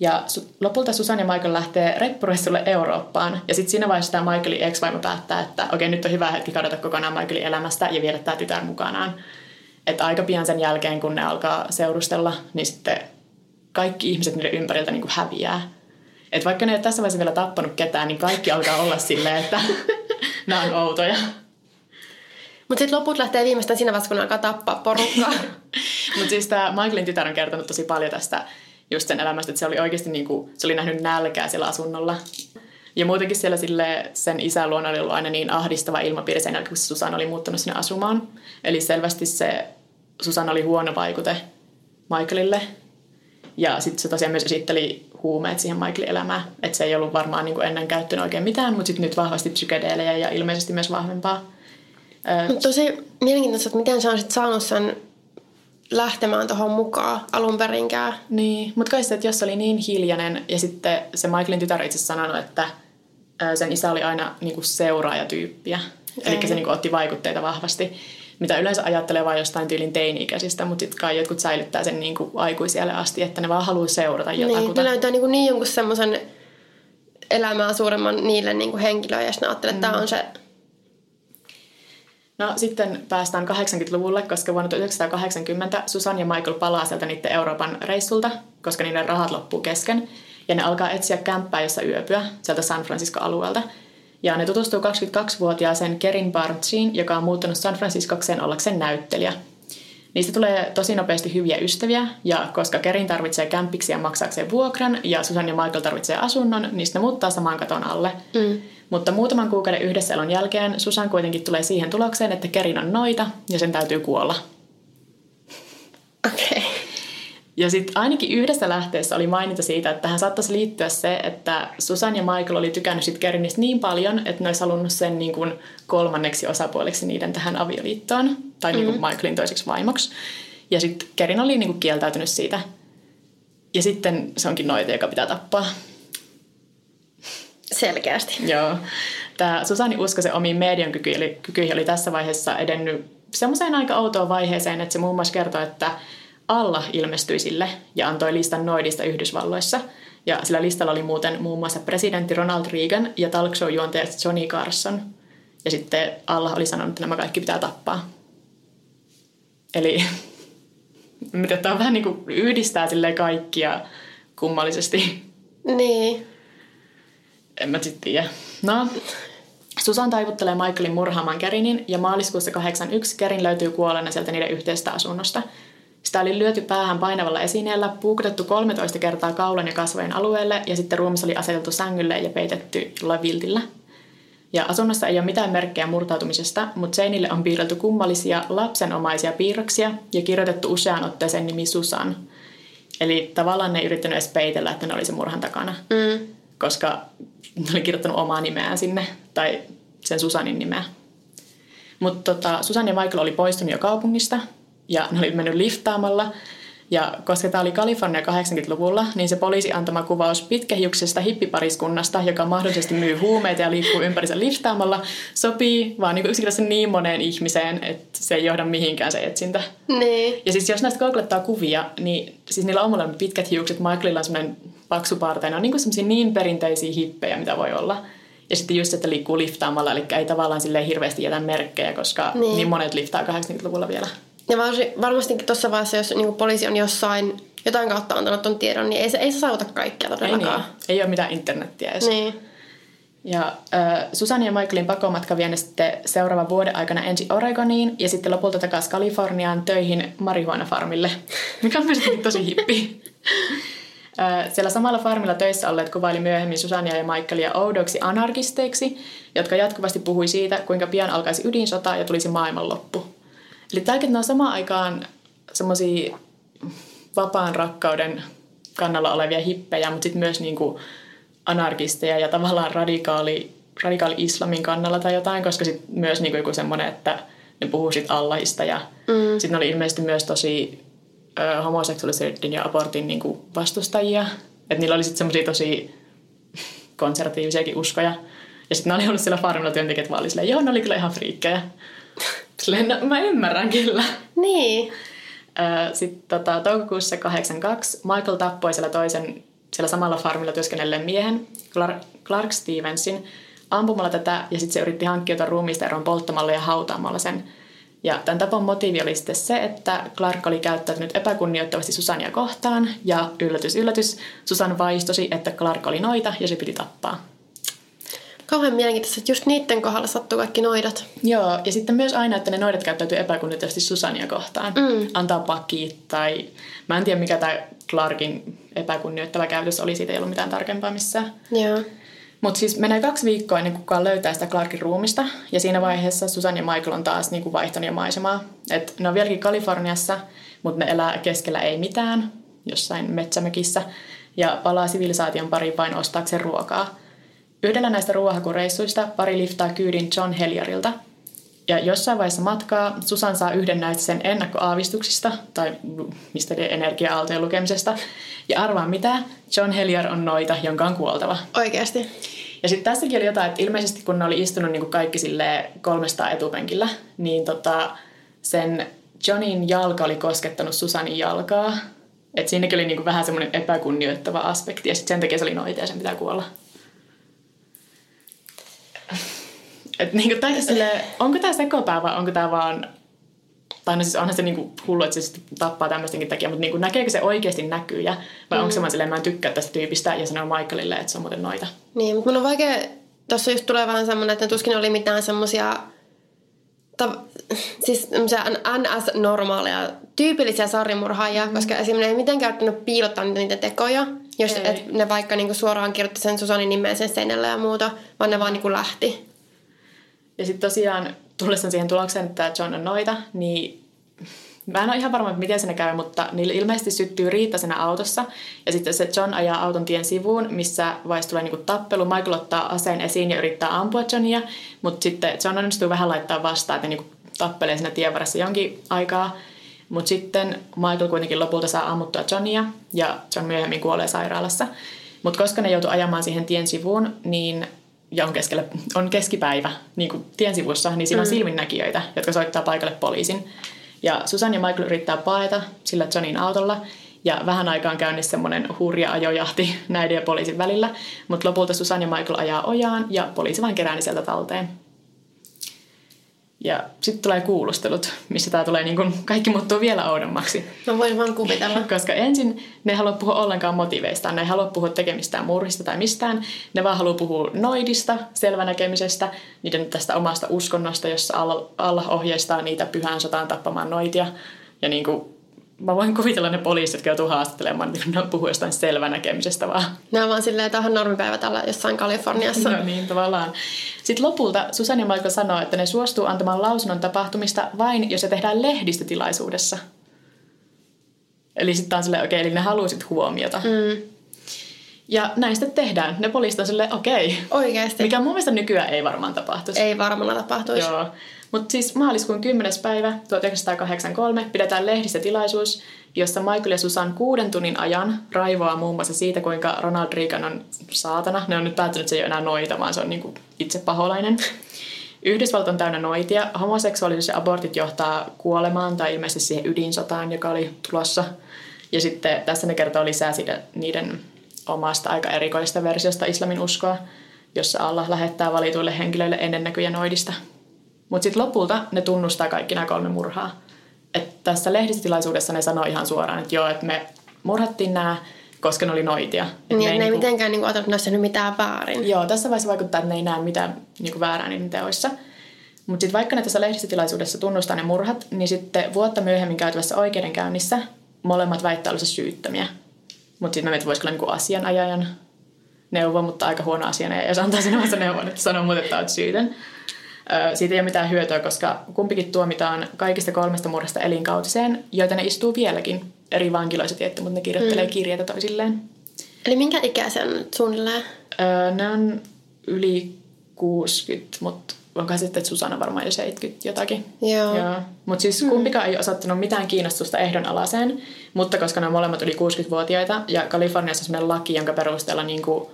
Ja su- lopulta Susan ja Michael lähtee reppureissulle Eurooppaan. Ja sitten siinä vaiheessa tämä Michaelin ex-vaimo päättää, että okei, nyt on hyvä hetki kadota kokonaan Michaelin elämästä ja viedä tämä tytär mukanaan. Että aika pian sen jälkeen, kun ne alkaa seurustella, niin sitten kaikki ihmiset niiden ympäriltä niin kuin häviää. Et vaikka ne ei tässä vaiheessa vielä tappanut ketään, niin kaikki alkaa olla silleen, että nämä on outoja. Mutta sitten loput lähtee viimeistään siinä vaiheessa, kun alkaa tappaa porukkaa. Mutta siis tämä Michaelin tytär on kertonut tosi paljon tästä just sen elämästä, että se oli oikeasti niin kuin, se oli nähnyt nälkää siellä asunnolla. Ja muutenkin siellä sille, sen isän luona oli ollut aina niin ahdistava ilmapiiri sen jälkeen, kun Susan oli muuttanut sinne asumaan. Eli selvästi se Susan oli huono vaikute Michaelille. Ja sitten se tosiaan myös esitteli huumeet siihen Michaelin elämään. Että se ei ollut varmaan niin kuin ennen käyttänyt oikein mitään, mutta sitten nyt vahvasti psykedeelejä ja ilmeisesti myös vahvempaa. Tosi mielenkiintoista, että miten on sitten saanut sen lähtemään tuohon mukaan alun perinkään. Niin, mutta kai se, että jos oli niin hiljainen ja sitten se Michaelin tytär itse sanonut, että sen isä oli aina niinku seuraajatyyppiä. Eli se niinku otti vaikutteita vahvasti, mitä yleensä ajattelee vain jostain tyylin teini-ikäisistä, mutta sitten kai jotkut säilyttää sen niinku aikuisielle asti, että ne vaan haluaa seurata jotakuta. Niin, ne löytää niinku niin jonkun semmoisen elämää suuremman niille niinku henkilöille, ja sitten ajattelee, että mm. tämä on se No sitten päästään 80-luvulle, koska vuonna 1980 Susan ja Michael palaa sieltä niiden Euroopan reissulta, koska niiden rahat loppuu kesken. Ja ne alkaa etsiä kämppää, jossa yöpyä sieltä San Francisco-alueelta. Ja ne tutustuu 22-vuotiaaseen Kerin Barnesiin, joka on muuttanut San Franciscokseen ollakseen näyttelijä. Niistä tulee tosi nopeasti hyviä ystäviä, ja koska Kerin tarvitsee kämppiksi ja maksaakseen vuokran, ja Susan ja Michael tarvitsee asunnon, niin ne muuttaa saman katon alle. Mm. Mutta muutaman kuukauden yhdessäelon jälkeen Susan kuitenkin tulee siihen tulokseen, että Kerin on noita ja sen täytyy kuolla. Okei. Okay. Ja sitten ainakin yhdessä lähteessä oli mainita siitä, että tähän saattaisi liittyä se, että Susan ja Michael oli tykännyt sit Kerinistä niin paljon, että ne olisi halunnut sen niin kuin kolmanneksi osapuoleksi niiden tähän avioliittoon, tai mm-hmm. niin kuin Michaelin toiseksi vaimoksi. Ja sitten Kerin oli niin kuin kieltäytynyt siitä. Ja sitten se onkin noita, joka pitää tappaa. Selkeästi. Joo. Tämä Susani Uskosen omiin median kykyihin oli tässä vaiheessa edennyt semmoiseen aika outoon vaiheeseen, että se muun muassa kertoi, että Allah ilmestyi sille ja antoi listan noidista Yhdysvalloissa. Ja sillä listalla oli muuten muun muassa presidentti Ronald Reagan ja talk show juontaja Johnny Carson. Ja sitten Allah oli sanonut, että nämä kaikki pitää tappaa. Eli mitä tämä vähän niin kuin yhdistää sille kaikkia kummallisesti. Niin. En mä sitten tiedä. No, Susan taivuttelee Michaelin murhaamaan Kerinin ja maaliskuussa 81 Kerin löytyy kuolleena sieltä niiden yhteistä asunnosta. Sitä oli lyöty päähän painavalla esineellä, puukotettu 13 kertaa kaulan ja kasvojen alueelle ja sitten ruumis oli aseteltu sängylle ja peitetty jollain viltillä. Ja asunnossa ei ole mitään merkkejä murtautumisesta, mutta seinille on piirretty kummallisia lapsenomaisia piirroksia ja kirjoitettu useaan otteeseen nimi Susan. Eli tavallaan ne ei yrittänyt edes peitellä, että ne oli se murhan takana. Mm. Koska ne oli kirjoittanut omaa nimeään sinne, tai sen Susanin nimeä. Mutta tota, Susan ja Michael oli poistunut jo kaupungista, ja ne oli mennyt liftaamalla Ja koska tämä oli Kalifornia 80-luvulla, niin se poliisi antama kuvaus pitkähiuksesta hippipariskunnasta, joka mahdollisesti myy huumeita ja liikkuu ympärissä liftaamalla, sopii vaan niin yksinkertaisesti niin moneen ihmiseen, että se ei johda mihinkään se etsintä. Niin. Ja siis jos näistä googlettaa kuvia, niin siis niillä on molemmat pitkät hiukset, Michaelilla on semmoinen paksu partainen, on niin semmoisia niin perinteisiä hippejä, mitä voi olla. Ja sitten just, että liikkuu liftaamalla, eli ei tavallaan silleen hirveästi jätä merkkejä, koska niin, niin monet liftaa 80-luvulla vielä. Ja varmastikin tuossa vaiheessa, jos niin poliisi on jossain jotain kautta antanut ton tiedon, niin ei se, ei se saavuta kaikkea Ei, niin. todellakaan. ei ole mitään internettiä edes. Niin. Ja äh, Susanne ja Michaelin pakomatka vie ne sitten seuraavan vuoden aikana ensin Oregoniin ja sitten lopulta takaisin Kaliforniaan töihin marihuonafarmille, mikä on myös tosi hippi. Äh, Siellä samalla farmilla töissä olleet kuvaili myöhemmin Susania ja Michaelia oudoiksi anarkisteiksi, jotka jatkuvasti puhui siitä, kuinka pian alkaisi ydinsota ja tulisi maailmanloppu. Eli tälläkin ne on samaan aikaan semmoisia vapaan rakkauden kannalla olevia hippejä, mutta sitten myös niinku anarkisteja ja tavallaan radikaali, radikaali islamin kannalla tai jotain, koska sitten myös niinku joku semmoinen, että ne puhuu sit Allahista ja mm. sitten ne oli ilmeisesti myös tosi ö, homoseksuaalisuuden ja abortin niinku vastustajia. Että niillä oli sitten semmoisia tosi konservatiivisiakin uskoja. Ja sitten ne oli ollut siellä farmilla työntekijät vaan oli silleen, joo, ne oli kyllä ihan friikkejä. Silleen, no, mä ymmärrän kyllä. Niin. Sitten tota, toukokuussa 82 Michael tappoi siellä toisen, siellä samalla farmilla työskennelleen miehen, Clark, Clark Stevensin, ampumalla tätä ja sitten se yritti hankkiutua ruumiista eroon polttamalla ja hautaamalla sen. Ja tämän tapon motiivi oli sitten se, että Clark oli käyttäytynyt epäkunnioittavasti Susania kohtaan ja yllätys, yllätys, Susan vaistosi, että Clark oli noita ja se piti tappaa. Kauhean mielenkiintoista, että just niiden kohdalla sattuu kaikki noidat. Joo, ja sitten myös aina, että ne noidat käyttäytyy epäkunnioittavasti Susania kohtaan. Mm. Antaa pakit tai... Mä en tiedä, mikä tämä Clarkin epäkunnioittava käytös oli, siitä ei ollut mitään tarkempaa missään. Joo. Mutta siis menee kaksi viikkoa ennen kuin kukaan löytää sitä Clarkin ruumista. Ja siinä vaiheessa Susan ja Michael on taas niinku vaihtanut jo maisemaa. Et ne on vieläkin Kaliforniassa, mutta ne elää keskellä ei mitään, jossain metsämökissä. Ja palaa sivilisaation pariin vain ostaakseen ruokaa. Yhdellä näistä ruohakureissuista pari liftaa kyydin John Hellierilta. Ja jossain vaiheessa matkaa Susan saa yhden näistä sen ennakkoaavistuksista, tai mistä lie energia-aaltojen lukemisesta. Ja arvaa mitä, John Hellier on noita, jonka on kuoltava. Oikeasti. Ja sitten tässäkin oli jotain, että ilmeisesti kun ne oli istunut niin kaikki sille 300 etupenkillä, niin tota, sen Johnin jalka oli koskettanut Susanin jalkaa. Että siinäkin oli niin vähän semmoinen epäkunnioittava aspekti, ja sitten sen takia se oli noita ja sen pitää kuolla. Et niin kuin, sille, onko tämä sekopää vai onko tämä vaan... Tai no siis onhan se niinku hullu, että se tappaa tämmöistenkin takia, mutta niinku, näkeekö se oikeasti näkyjä? Vai mm. onko se vaan silleen, mä en tykkää tästä tyypistä ja sanoo Michaelille, että se on muuten noita? Niin, mutta mun on vaikea... Tuossa just tulee vähän semmoinen, että tuskin oli mitään semmosia... Ta- siis NS-normaaleja, tyypillisiä sarjamurhaajia, mm. koska esimerkiksi ei mitenkään yrittänyt piilottaa niitä, niitä tekoja. Jos Ei. et ne vaikka niinku suoraan kirjoitti sen Susanin nimen sen seinällä ja muuta, vaan ne vaan niinku lähti. Ja sitten tosiaan tullessaan siihen tulokseen, että John on noita, niin mä en ole ihan varma, miten siinä käy, mutta niillä ilmeisesti syttyy riita siinä autossa. Ja sitten se John ajaa auton tien sivuun, missä vaiheessa tulee niinku tappelu. Michael ottaa aseen esiin ja yrittää ampua Johnia, mutta sitten John onnistuu vähän laittaa vastaan, että niinku tappelee siinä tien varressa jonkin aikaa. Mutta sitten Michael kuitenkin lopulta saa ammuttua Johnia ja John myöhemmin kuolee sairaalassa. Mutta koska ne joutuu ajamaan siihen tien sivuun, niin ja on, keskellä, on keskipäivä niin kuin tien sivussa, niin siinä on silminnäkijöitä, jotka soittaa paikalle poliisin. Ja Susan ja Michael yrittää paeta sillä Johnin autolla, ja vähän aikaan käynnissä semmoinen hurja ajojahti näiden ja poliisin välillä, mutta lopulta Susan ja Michael ajaa ojaan, ja poliisi vain kerää ne sieltä talteen. Ja sitten tulee kuulustelut, missä tämä tulee niin kuin, kaikki muuttuu vielä oudommaksi. Mä voin vaan kuvitella. Koska ensin ne ei halua puhua ollenkaan motiveistaan, ne ei halua puhua tekemistään murhista tai mistään. Ne vaan haluaa puhua noidista, selvänäkemisestä, niiden tästä omasta uskonnosta, jossa Allah, Allah ohjeistaa niitä pyhään sotaan tappamaan noitia. Ja niin kuin, mä voin kuvitella ne poliisit, jotka joutuu haastattelemaan, niin ne puhuu jostain selvänäkemisestä vaan. Ne on vaan silleen, että on normipäivä täällä jossain Kaliforniassa. No niin, tavallaan. Sitten lopulta Susan ja Michael sanoo, että ne suostuu antamaan lausunnon tapahtumista vain, jos se tehdään lehdistötilaisuudessa. Eli sitten on silleen, okei, okay, eli ne halusit huomiota. Mm. Ja näin sitten tehdään. Ne poliisit on silleen, okei. Oikeasti. Mikä mun mielestä nykyään ei varmaan tapahtuisi. Ei varmalla tapahtuisi. Joo. Mutta siis maaliskuun 10. päivä 1983 pidetään lehdissä tilaisuus, jossa Michael ja Susan kuuden tunnin ajan raivoaa muun muassa siitä, kuinka Ronald Reagan on saatana. Ne on nyt päättänyt, että se ei ole enää noita, vaan se on niinku itse paholainen. Yhdysvallat on täynnä noitia. Homoseksuaalisuus ja abortit johtaa kuolemaan tai ilmeisesti siihen ydinsotaan, joka oli tulossa. Ja sitten tässä ne kertoo lisää siitä, niiden omasta aika erikoista versiosta islamin uskoa, jossa Allah lähettää valituille henkilöille ennennäkyjä noidista. Mutta sitten lopulta ne tunnustaa kaikki nämä kolme murhaa. Et tässä lehdistötilaisuudessa ne sanoi ihan suoraan, että joo, että me murhattiin nämä, koska ne oli noitia. Et Niin, me että ne ei niinku- mitenkään niinku ajatellut, että ne mitään väärin. Joo, tässä vaiheessa vaikuttaa, että ne ei näe mitään niin väärää niiden teoissa. Mutta sitten vaikka ne tässä lehdistötilaisuudessa tunnustaa ne murhat, niin sitten vuotta myöhemmin käytävässä oikeudenkäynnissä molemmat väittää olleensa syyttömiä. Mutta sitten mä mietin, voisiko olla niinku asianajajan neuvo, mutta aika huono asianajaja, jos antaa vasta neuvon, että sanoo muuten, että olet syytön. Siitä ei ole mitään hyötyä, koska kumpikin tuomitaan kaikista kolmesta murhasta elinkautiseen, joita ne istuu vieläkin eri vankiloissa tietty, mutta ne kirjoittelee mm. kirjeitä toisilleen. Eli minkä nyt suunnilleen? Öö, ne on yli 60, mutta onko sitten, että Susanna varmaan jo 70 jotakin. Joo. Joo. Mutta siis kumpikaan ei osoittanut mitään kiinnostusta ehdonalaiseen, mutta koska ne on molemmat yli 60-vuotiaita ja Kaliforniassa on sellainen laki, jonka perusteella niinku,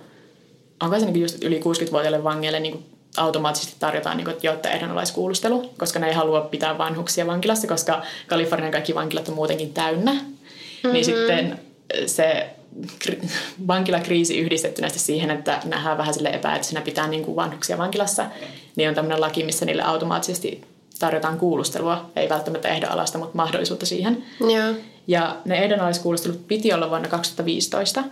onko se niinku just yli 60-vuotiaille vangeille niinku automaattisesti tarjotaan, niinku, että jotta ehdonalaiskuulustelu, koska ne ei halua pitää vanhuksia vankilassa, koska Kalifornian kaikki vankilat on muutenkin täynnä. Mm-hmm. Niin sitten se kri- vankilakriisi yhdistettynä siihen, että nähdään vähän sille epäeettisenä pitää niin kuin vanhuksia vankilassa, niin on tämmöinen laki, missä niille automaattisesti tarjotaan kuulustelua, ei välttämättä ehdonalaista, mutta mahdollisuutta siihen. Joo. Ja ne ehdonalaiskuulustelut piti olla vuonna 2015,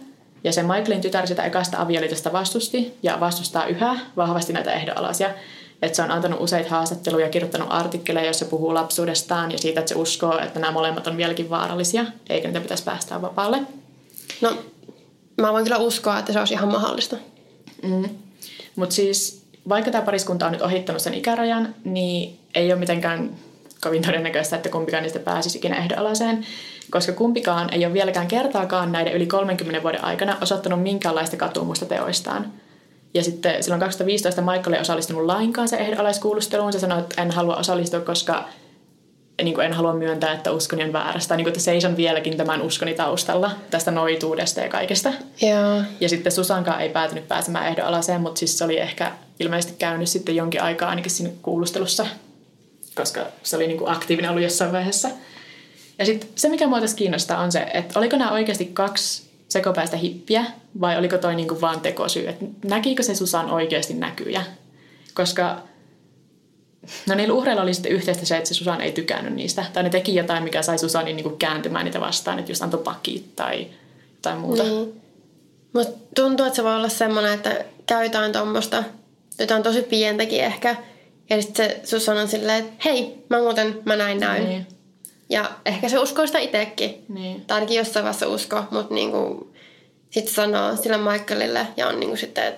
ja se Michaelin tytär sitä ekasta avioliitosta vastusti ja vastustaa yhä vahvasti näitä ehdonalaisia. Että se on antanut useita haastatteluja ja kirjoittanut artikkeleja, joissa puhuu lapsuudestaan ja siitä, että se uskoo, että nämä molemmat on vieläkin vaarallisia, eikä niitä pitäisi päästää vapaalle. No, mä voin kyllä uskoa, että se olisi ihan mahdollista. Mm. Mutta siis vaikka tämä pariskunta on nyt ohittanut sen ikärajan, niin ei ole mitenkään kovin todennäköistä, että kumpikaan niistä pääsisi ikinä koska kumpikaan ei ole vieläkään kertaakaan näiden yli 30 vuoden aikana osoittanut minkäänlaista katumusta teoistaan. Ja sitten silloin 2015 Michael ei osallistunut lainkaan se ehdonalaiskuulusteluun. Se sanoi, että en halua osallistua, koska niin kuin en halua myöntää, että uskoni on väärästä. Niin kuin, että seison vieläkin tämän uskoni taustalla tästä noituudesta ja kaikesta. Joo. Ja sitten Susankaan ei päätynyt pääsemään ehdonalaiseen, mutta siis se oli ehkä ilmeisesti käynyt sitten jonkin aikaa ainakin siinä kuulustelussa, koska se oli niin kuin aktiivinen ollut jossain vaiheessa. Ja sitten se, mikä mua tässä kiinnostaa, on se, että oliko nämä oikeasti kaksi sekopäistä hippiä vai oliko toi niin kuin vaan tekosyy? Että näkikö se Susan oikeasti näkyjä? Koska No niillä uhreilla oli sitten yhteistä se, että se Susan ei tykännyt niistä. Tai ne teki jotain, mikä sai Susanin niin kuin kääntymään niitä vastaan, että just antoi pakit tai jotain muuta. Niin. Musta tuntuu, että se voi olla semmoinen, että käy jotain tuommoista, jotain tosi pientäkin ehkä. Ja sitten se Susan on silleen, että hei, mä muuten, mä näin näin. Niin. Ja ehkä se uskoo sitä itsekin. Niin. Tai ainakin jossain vaiheessa usko, mutta niinku, sitten sanoo sille Michaelille ja on niinku sitten,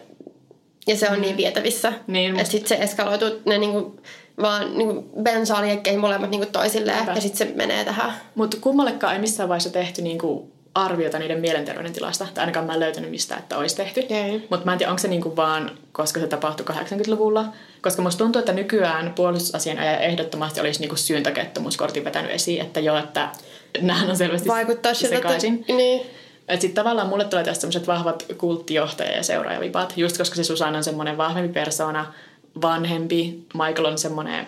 ja se on niin vietävissä. Niin, että sitten se eskaloituu, ne niinku, vaan niinku bensaa liekkeihin molemmat niinku toisilleen ja sitten se menee tähän. Mutta kummallekaan ei missään vaiheessa tehty niinku arviota niiden mielenterveyden tilasta. Tai ainakaan mä en löytänyt mistä, että olisi tehty. Ei. Mutta mä en tiedä, onko se niinku vaan, koska se tapahtui 80-luvulla. Koska musta tuntuu, että nykyään puolustusasianajaja ehdottomasti olisi niinku syyntakettomuuskortin vetänyt esiin, että joo, että nämähän on selvästi Vaikuttaa siltä, sekaisin. Niin. Että sitten tavallaan mulle tulee tästä semmoiset vahvat kulttijohtaja- ja seuraajavipat, just koska se Susanna on semmoinen vahvempi persona, vanhempi, Michael on semmoinen,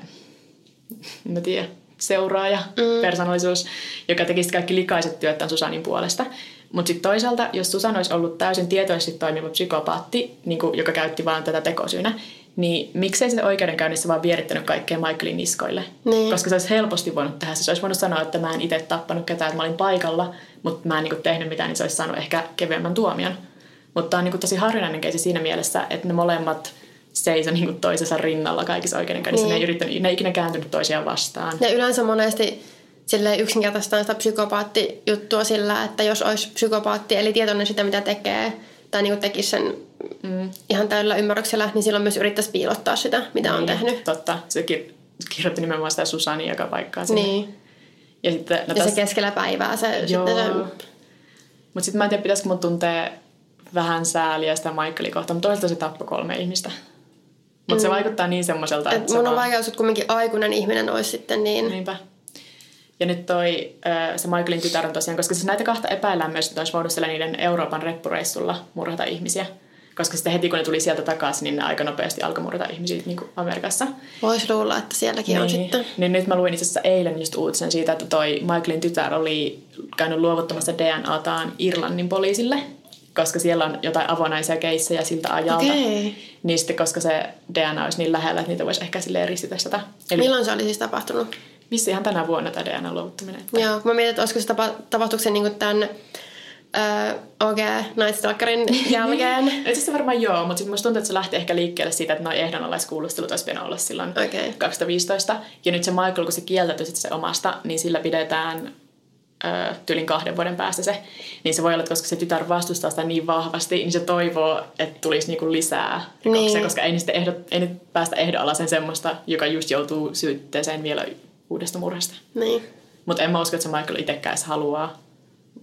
en mä tiedä, seuraaja, mm. persoonallisuus, joka tekisi kaikki likaiset työt tämän Susanin puolesta. Mutta sitten toisaalta, jos Susan olisi ollut täysin tietoisesti toimiva psykopaatti, niin kuin, joka käytti vaan tätä tekosyynä, niin miksei se oikeudenkäynnissä vaan vierittänyt kaikkea Michaelin niskoille? Niin. Koska se olisi helposti voinut tehdä. Se olisi voinut sanoa, että mä en itse tappanut ketään, että mä olin paikalla, mutta mä en niin tehnyt mitään, niin se olisi saanut ehkä kevyemmän tuomion. Mutta tämä on niin tosi harvinainen keisi siinä mielessä, että ne molemmat seiso niin toisensa rinnalla kaikissa oikeudenkäynnissä. Niin. Ne ei, yrittänyt, ne ei ikinä kääntynyt toisiaan vastaan. Ja yleensä monesti sille yksinkertaistaan sitä psykopaattijuttua sillä, että jos olisi psykopaatti, eli tietoinen sitä, mitä tekee, tai niin tekisi sen mm. ihan täydellä ymmärryksellä, niin silloin myös yrittäisi piilottaa sitä, mitä on Niin, tehnyt. Totta. Se kir- kirjoitti nimenomaan sitä Susania joka paikkaan sinne. Niin. Ja, sitten, no Ja täs- se keskellä päivää se, Joo. sitten se Mutta sitten mä en tiedä, pitäisikö mun tuntea vähän sääliä sitä Michaelia kohtaan, mutta toisaalta se tappoi kolme ihmistä. Mutta mm. se vaikuttaa niin semmoiselta, Et että se mun on vaan- uskoa, että kumminkin aikuinen ihminen olisi sitten niin... Niinpä. Ja nyt toi, se Michaelin tytär on tosiaan, koska siis näitä kahta epäillään myös, että olisi voinut siellä niiden Euroopan reppureissulla murhata ihmisiä. Koska sitten heti kun ne tuli sieltä takaisin, niin ne aika nopeasti alkoi murhata ihmisiä niin kuin Amerikassa. Voisi luulla, että sielläkin on sitten. niin nyt mä luin itse asiassa eilen just uutisen siitä, että toi Michaelin tytär oli käynyt luovuttamassa DNAtaan Irlannin poliisille, koska siellä on jotain avonaisia keissejä siltä ajalta. Okei. Niin sitten, koska se DNA olisi niin lähellä, että niitä voisi ehkä silleen ristitestä. Eli Milloin se oli siis tapahtunut? missä ihan tänä vuonna tämä DNA-luovuttaminen. Joo, kun mä mietin, että olisiko se tapa, tapahtuiko se niin tämän OG Night Stalkerin jälkeen. Itse asiassa varmaan joo, mutta sitten musta tuntuu, että se lähti ehkä liikkeelle siitä, että noin ehdonalaiskuulustelut olisi pitänyt olla silloin Okei. 2015. Ja nyt se Michael, kun se kieltäytyi se omasta, niin sillä pidetään ö, tyylin kahden vuoden päästä se. Niin se voi olla, että koska se tytär vastustaa sitä niin vahvasti, niin se toivoo, että tulisi niinku lisää rikoksia, Niin. koska ei, niistä ehdot, ei nyt päästä ehdonalaisen semmoista, joka just joutuu syytteeseen vielä uudesta murhasta. Niin. Mutta en mä usko, että se Michael itsekään haluaa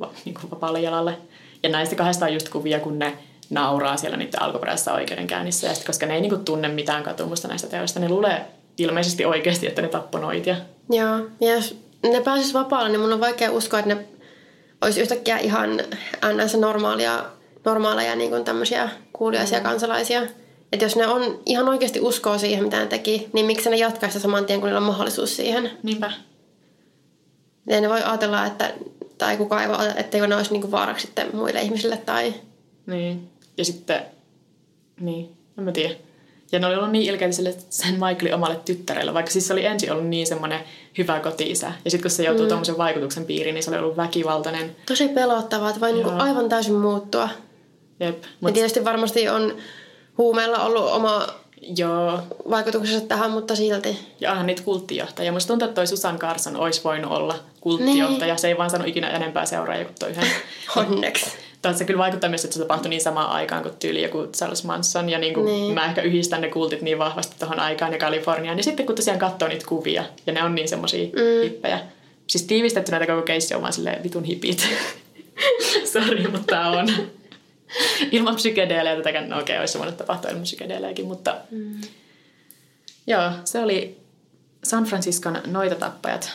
va, niin kuin vapaalle jalalle. Ja näistä kahdesta on just kuvia, kun ne nauraa siellä niiden alkuperäisessä oikeudenkäynnissä. Ja sit, koska ne ei niin kuin, tunne mitään katumusta näistä teoista, ne luulee ilmeisesti oikeasti, että ne tappoi noitia. Joo, ja ne pääsis vapaalle, niin mun on vaikea uskoa, että ne olisi yhtäkkiä ihan ns. normaalia, normaaleja niin kuin tämmöisiä kuuliaisia mm. kansalaisia. Että jos ne on ihan oikeasti uskoo siihen, mitä ne teki, niin miksi ne jatkaisi saman tien, kun niillä on mahdollisuus siihen? Niinpä. Ja ne voi ajatella, että, tai kukaan ei voi ajatella, etteikö ne olisi niin kuin vaaraksi sitten muille ihmisille tai... Niin. Ja sitten, niin, en mä tiedä. Ja ne oli ollut niin ilkeitä sille sen Michaelin omalle tyttärelle, vaikka siis se oli ensin ollut niin semmoinen hyvä koti-isä. Ja sitten kun se joutuu mm. tuommoisen vaikutuksen piiriin, niin se oli ollut väkivaltainen. Tosi pelottavaa, että voi niin kuin Joo. aivan täysin muuttua. Jep. Ja Mut, tietysti varmasti on huumeilla ollut oma joo, vaikutuksensa tähän, mutta silti. Ja onhan niitä kulttijohtajia. Musta tuntuu, että toi Susan Carson olisi voinut olla kulttijohtaja. Niin. Se ei vaan saanut ikinä enempää seuraajia kuin toi yhden. Onneksi. Tai se kyllä vaikuttaa myös, että se tapahtui niin samaan aikaan kuin tyyli joku Charles Manson. Ja niin kuin Niin. mä ehkä yhdistän ne kultit niin vahvasti tuohon aikaan ja Kaliforniaan. Ja sitten kun tosiaan katsoo niitä kuvia, ja ne on niin semmosia mm. hippejä. Siis tiivistetty näitä koko keissi on vaan silleen vitun hipit. Sori, mutta on. Ilman psykedeelejä tätäkään, no okei, olisi se voinut tapahtua ilman psykedeelejäkin, mutta mm. joo, se oli San Franciscon noitatappajat.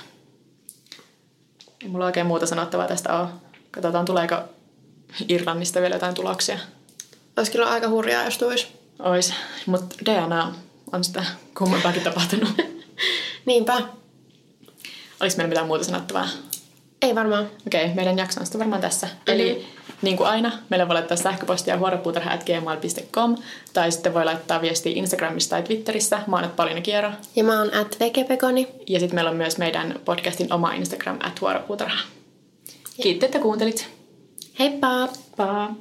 Ei mulla oikein muuta sanottavaa tästä ole. Katsotaan, tuleeko Irlannista vielä jotain tuloksia. Olisi kyllä aika hurjaa, jos tuisi. Ois, mutta DNA on sitä kummempaakin tapahtunut. Niinpä. Oliko meillä mitään muuta sanottavaa? Ei varmaan. Okei, meidän jakso on sitten varmaan tässä. Eli niin kuin aina, meille voi laittaa sähköpostia huorepuutarha.gmail.com tai sitten voi laittaa viestiä Instagramissa tai Twitterissä. Mä oon Pauliina Kiero. Ja mä oon at vekepekoni. Ja sitten meillä on myös meidän podcastin oma Instagram, at huorepuutarha. Kiitti, että kuuntelit. Hey Baba.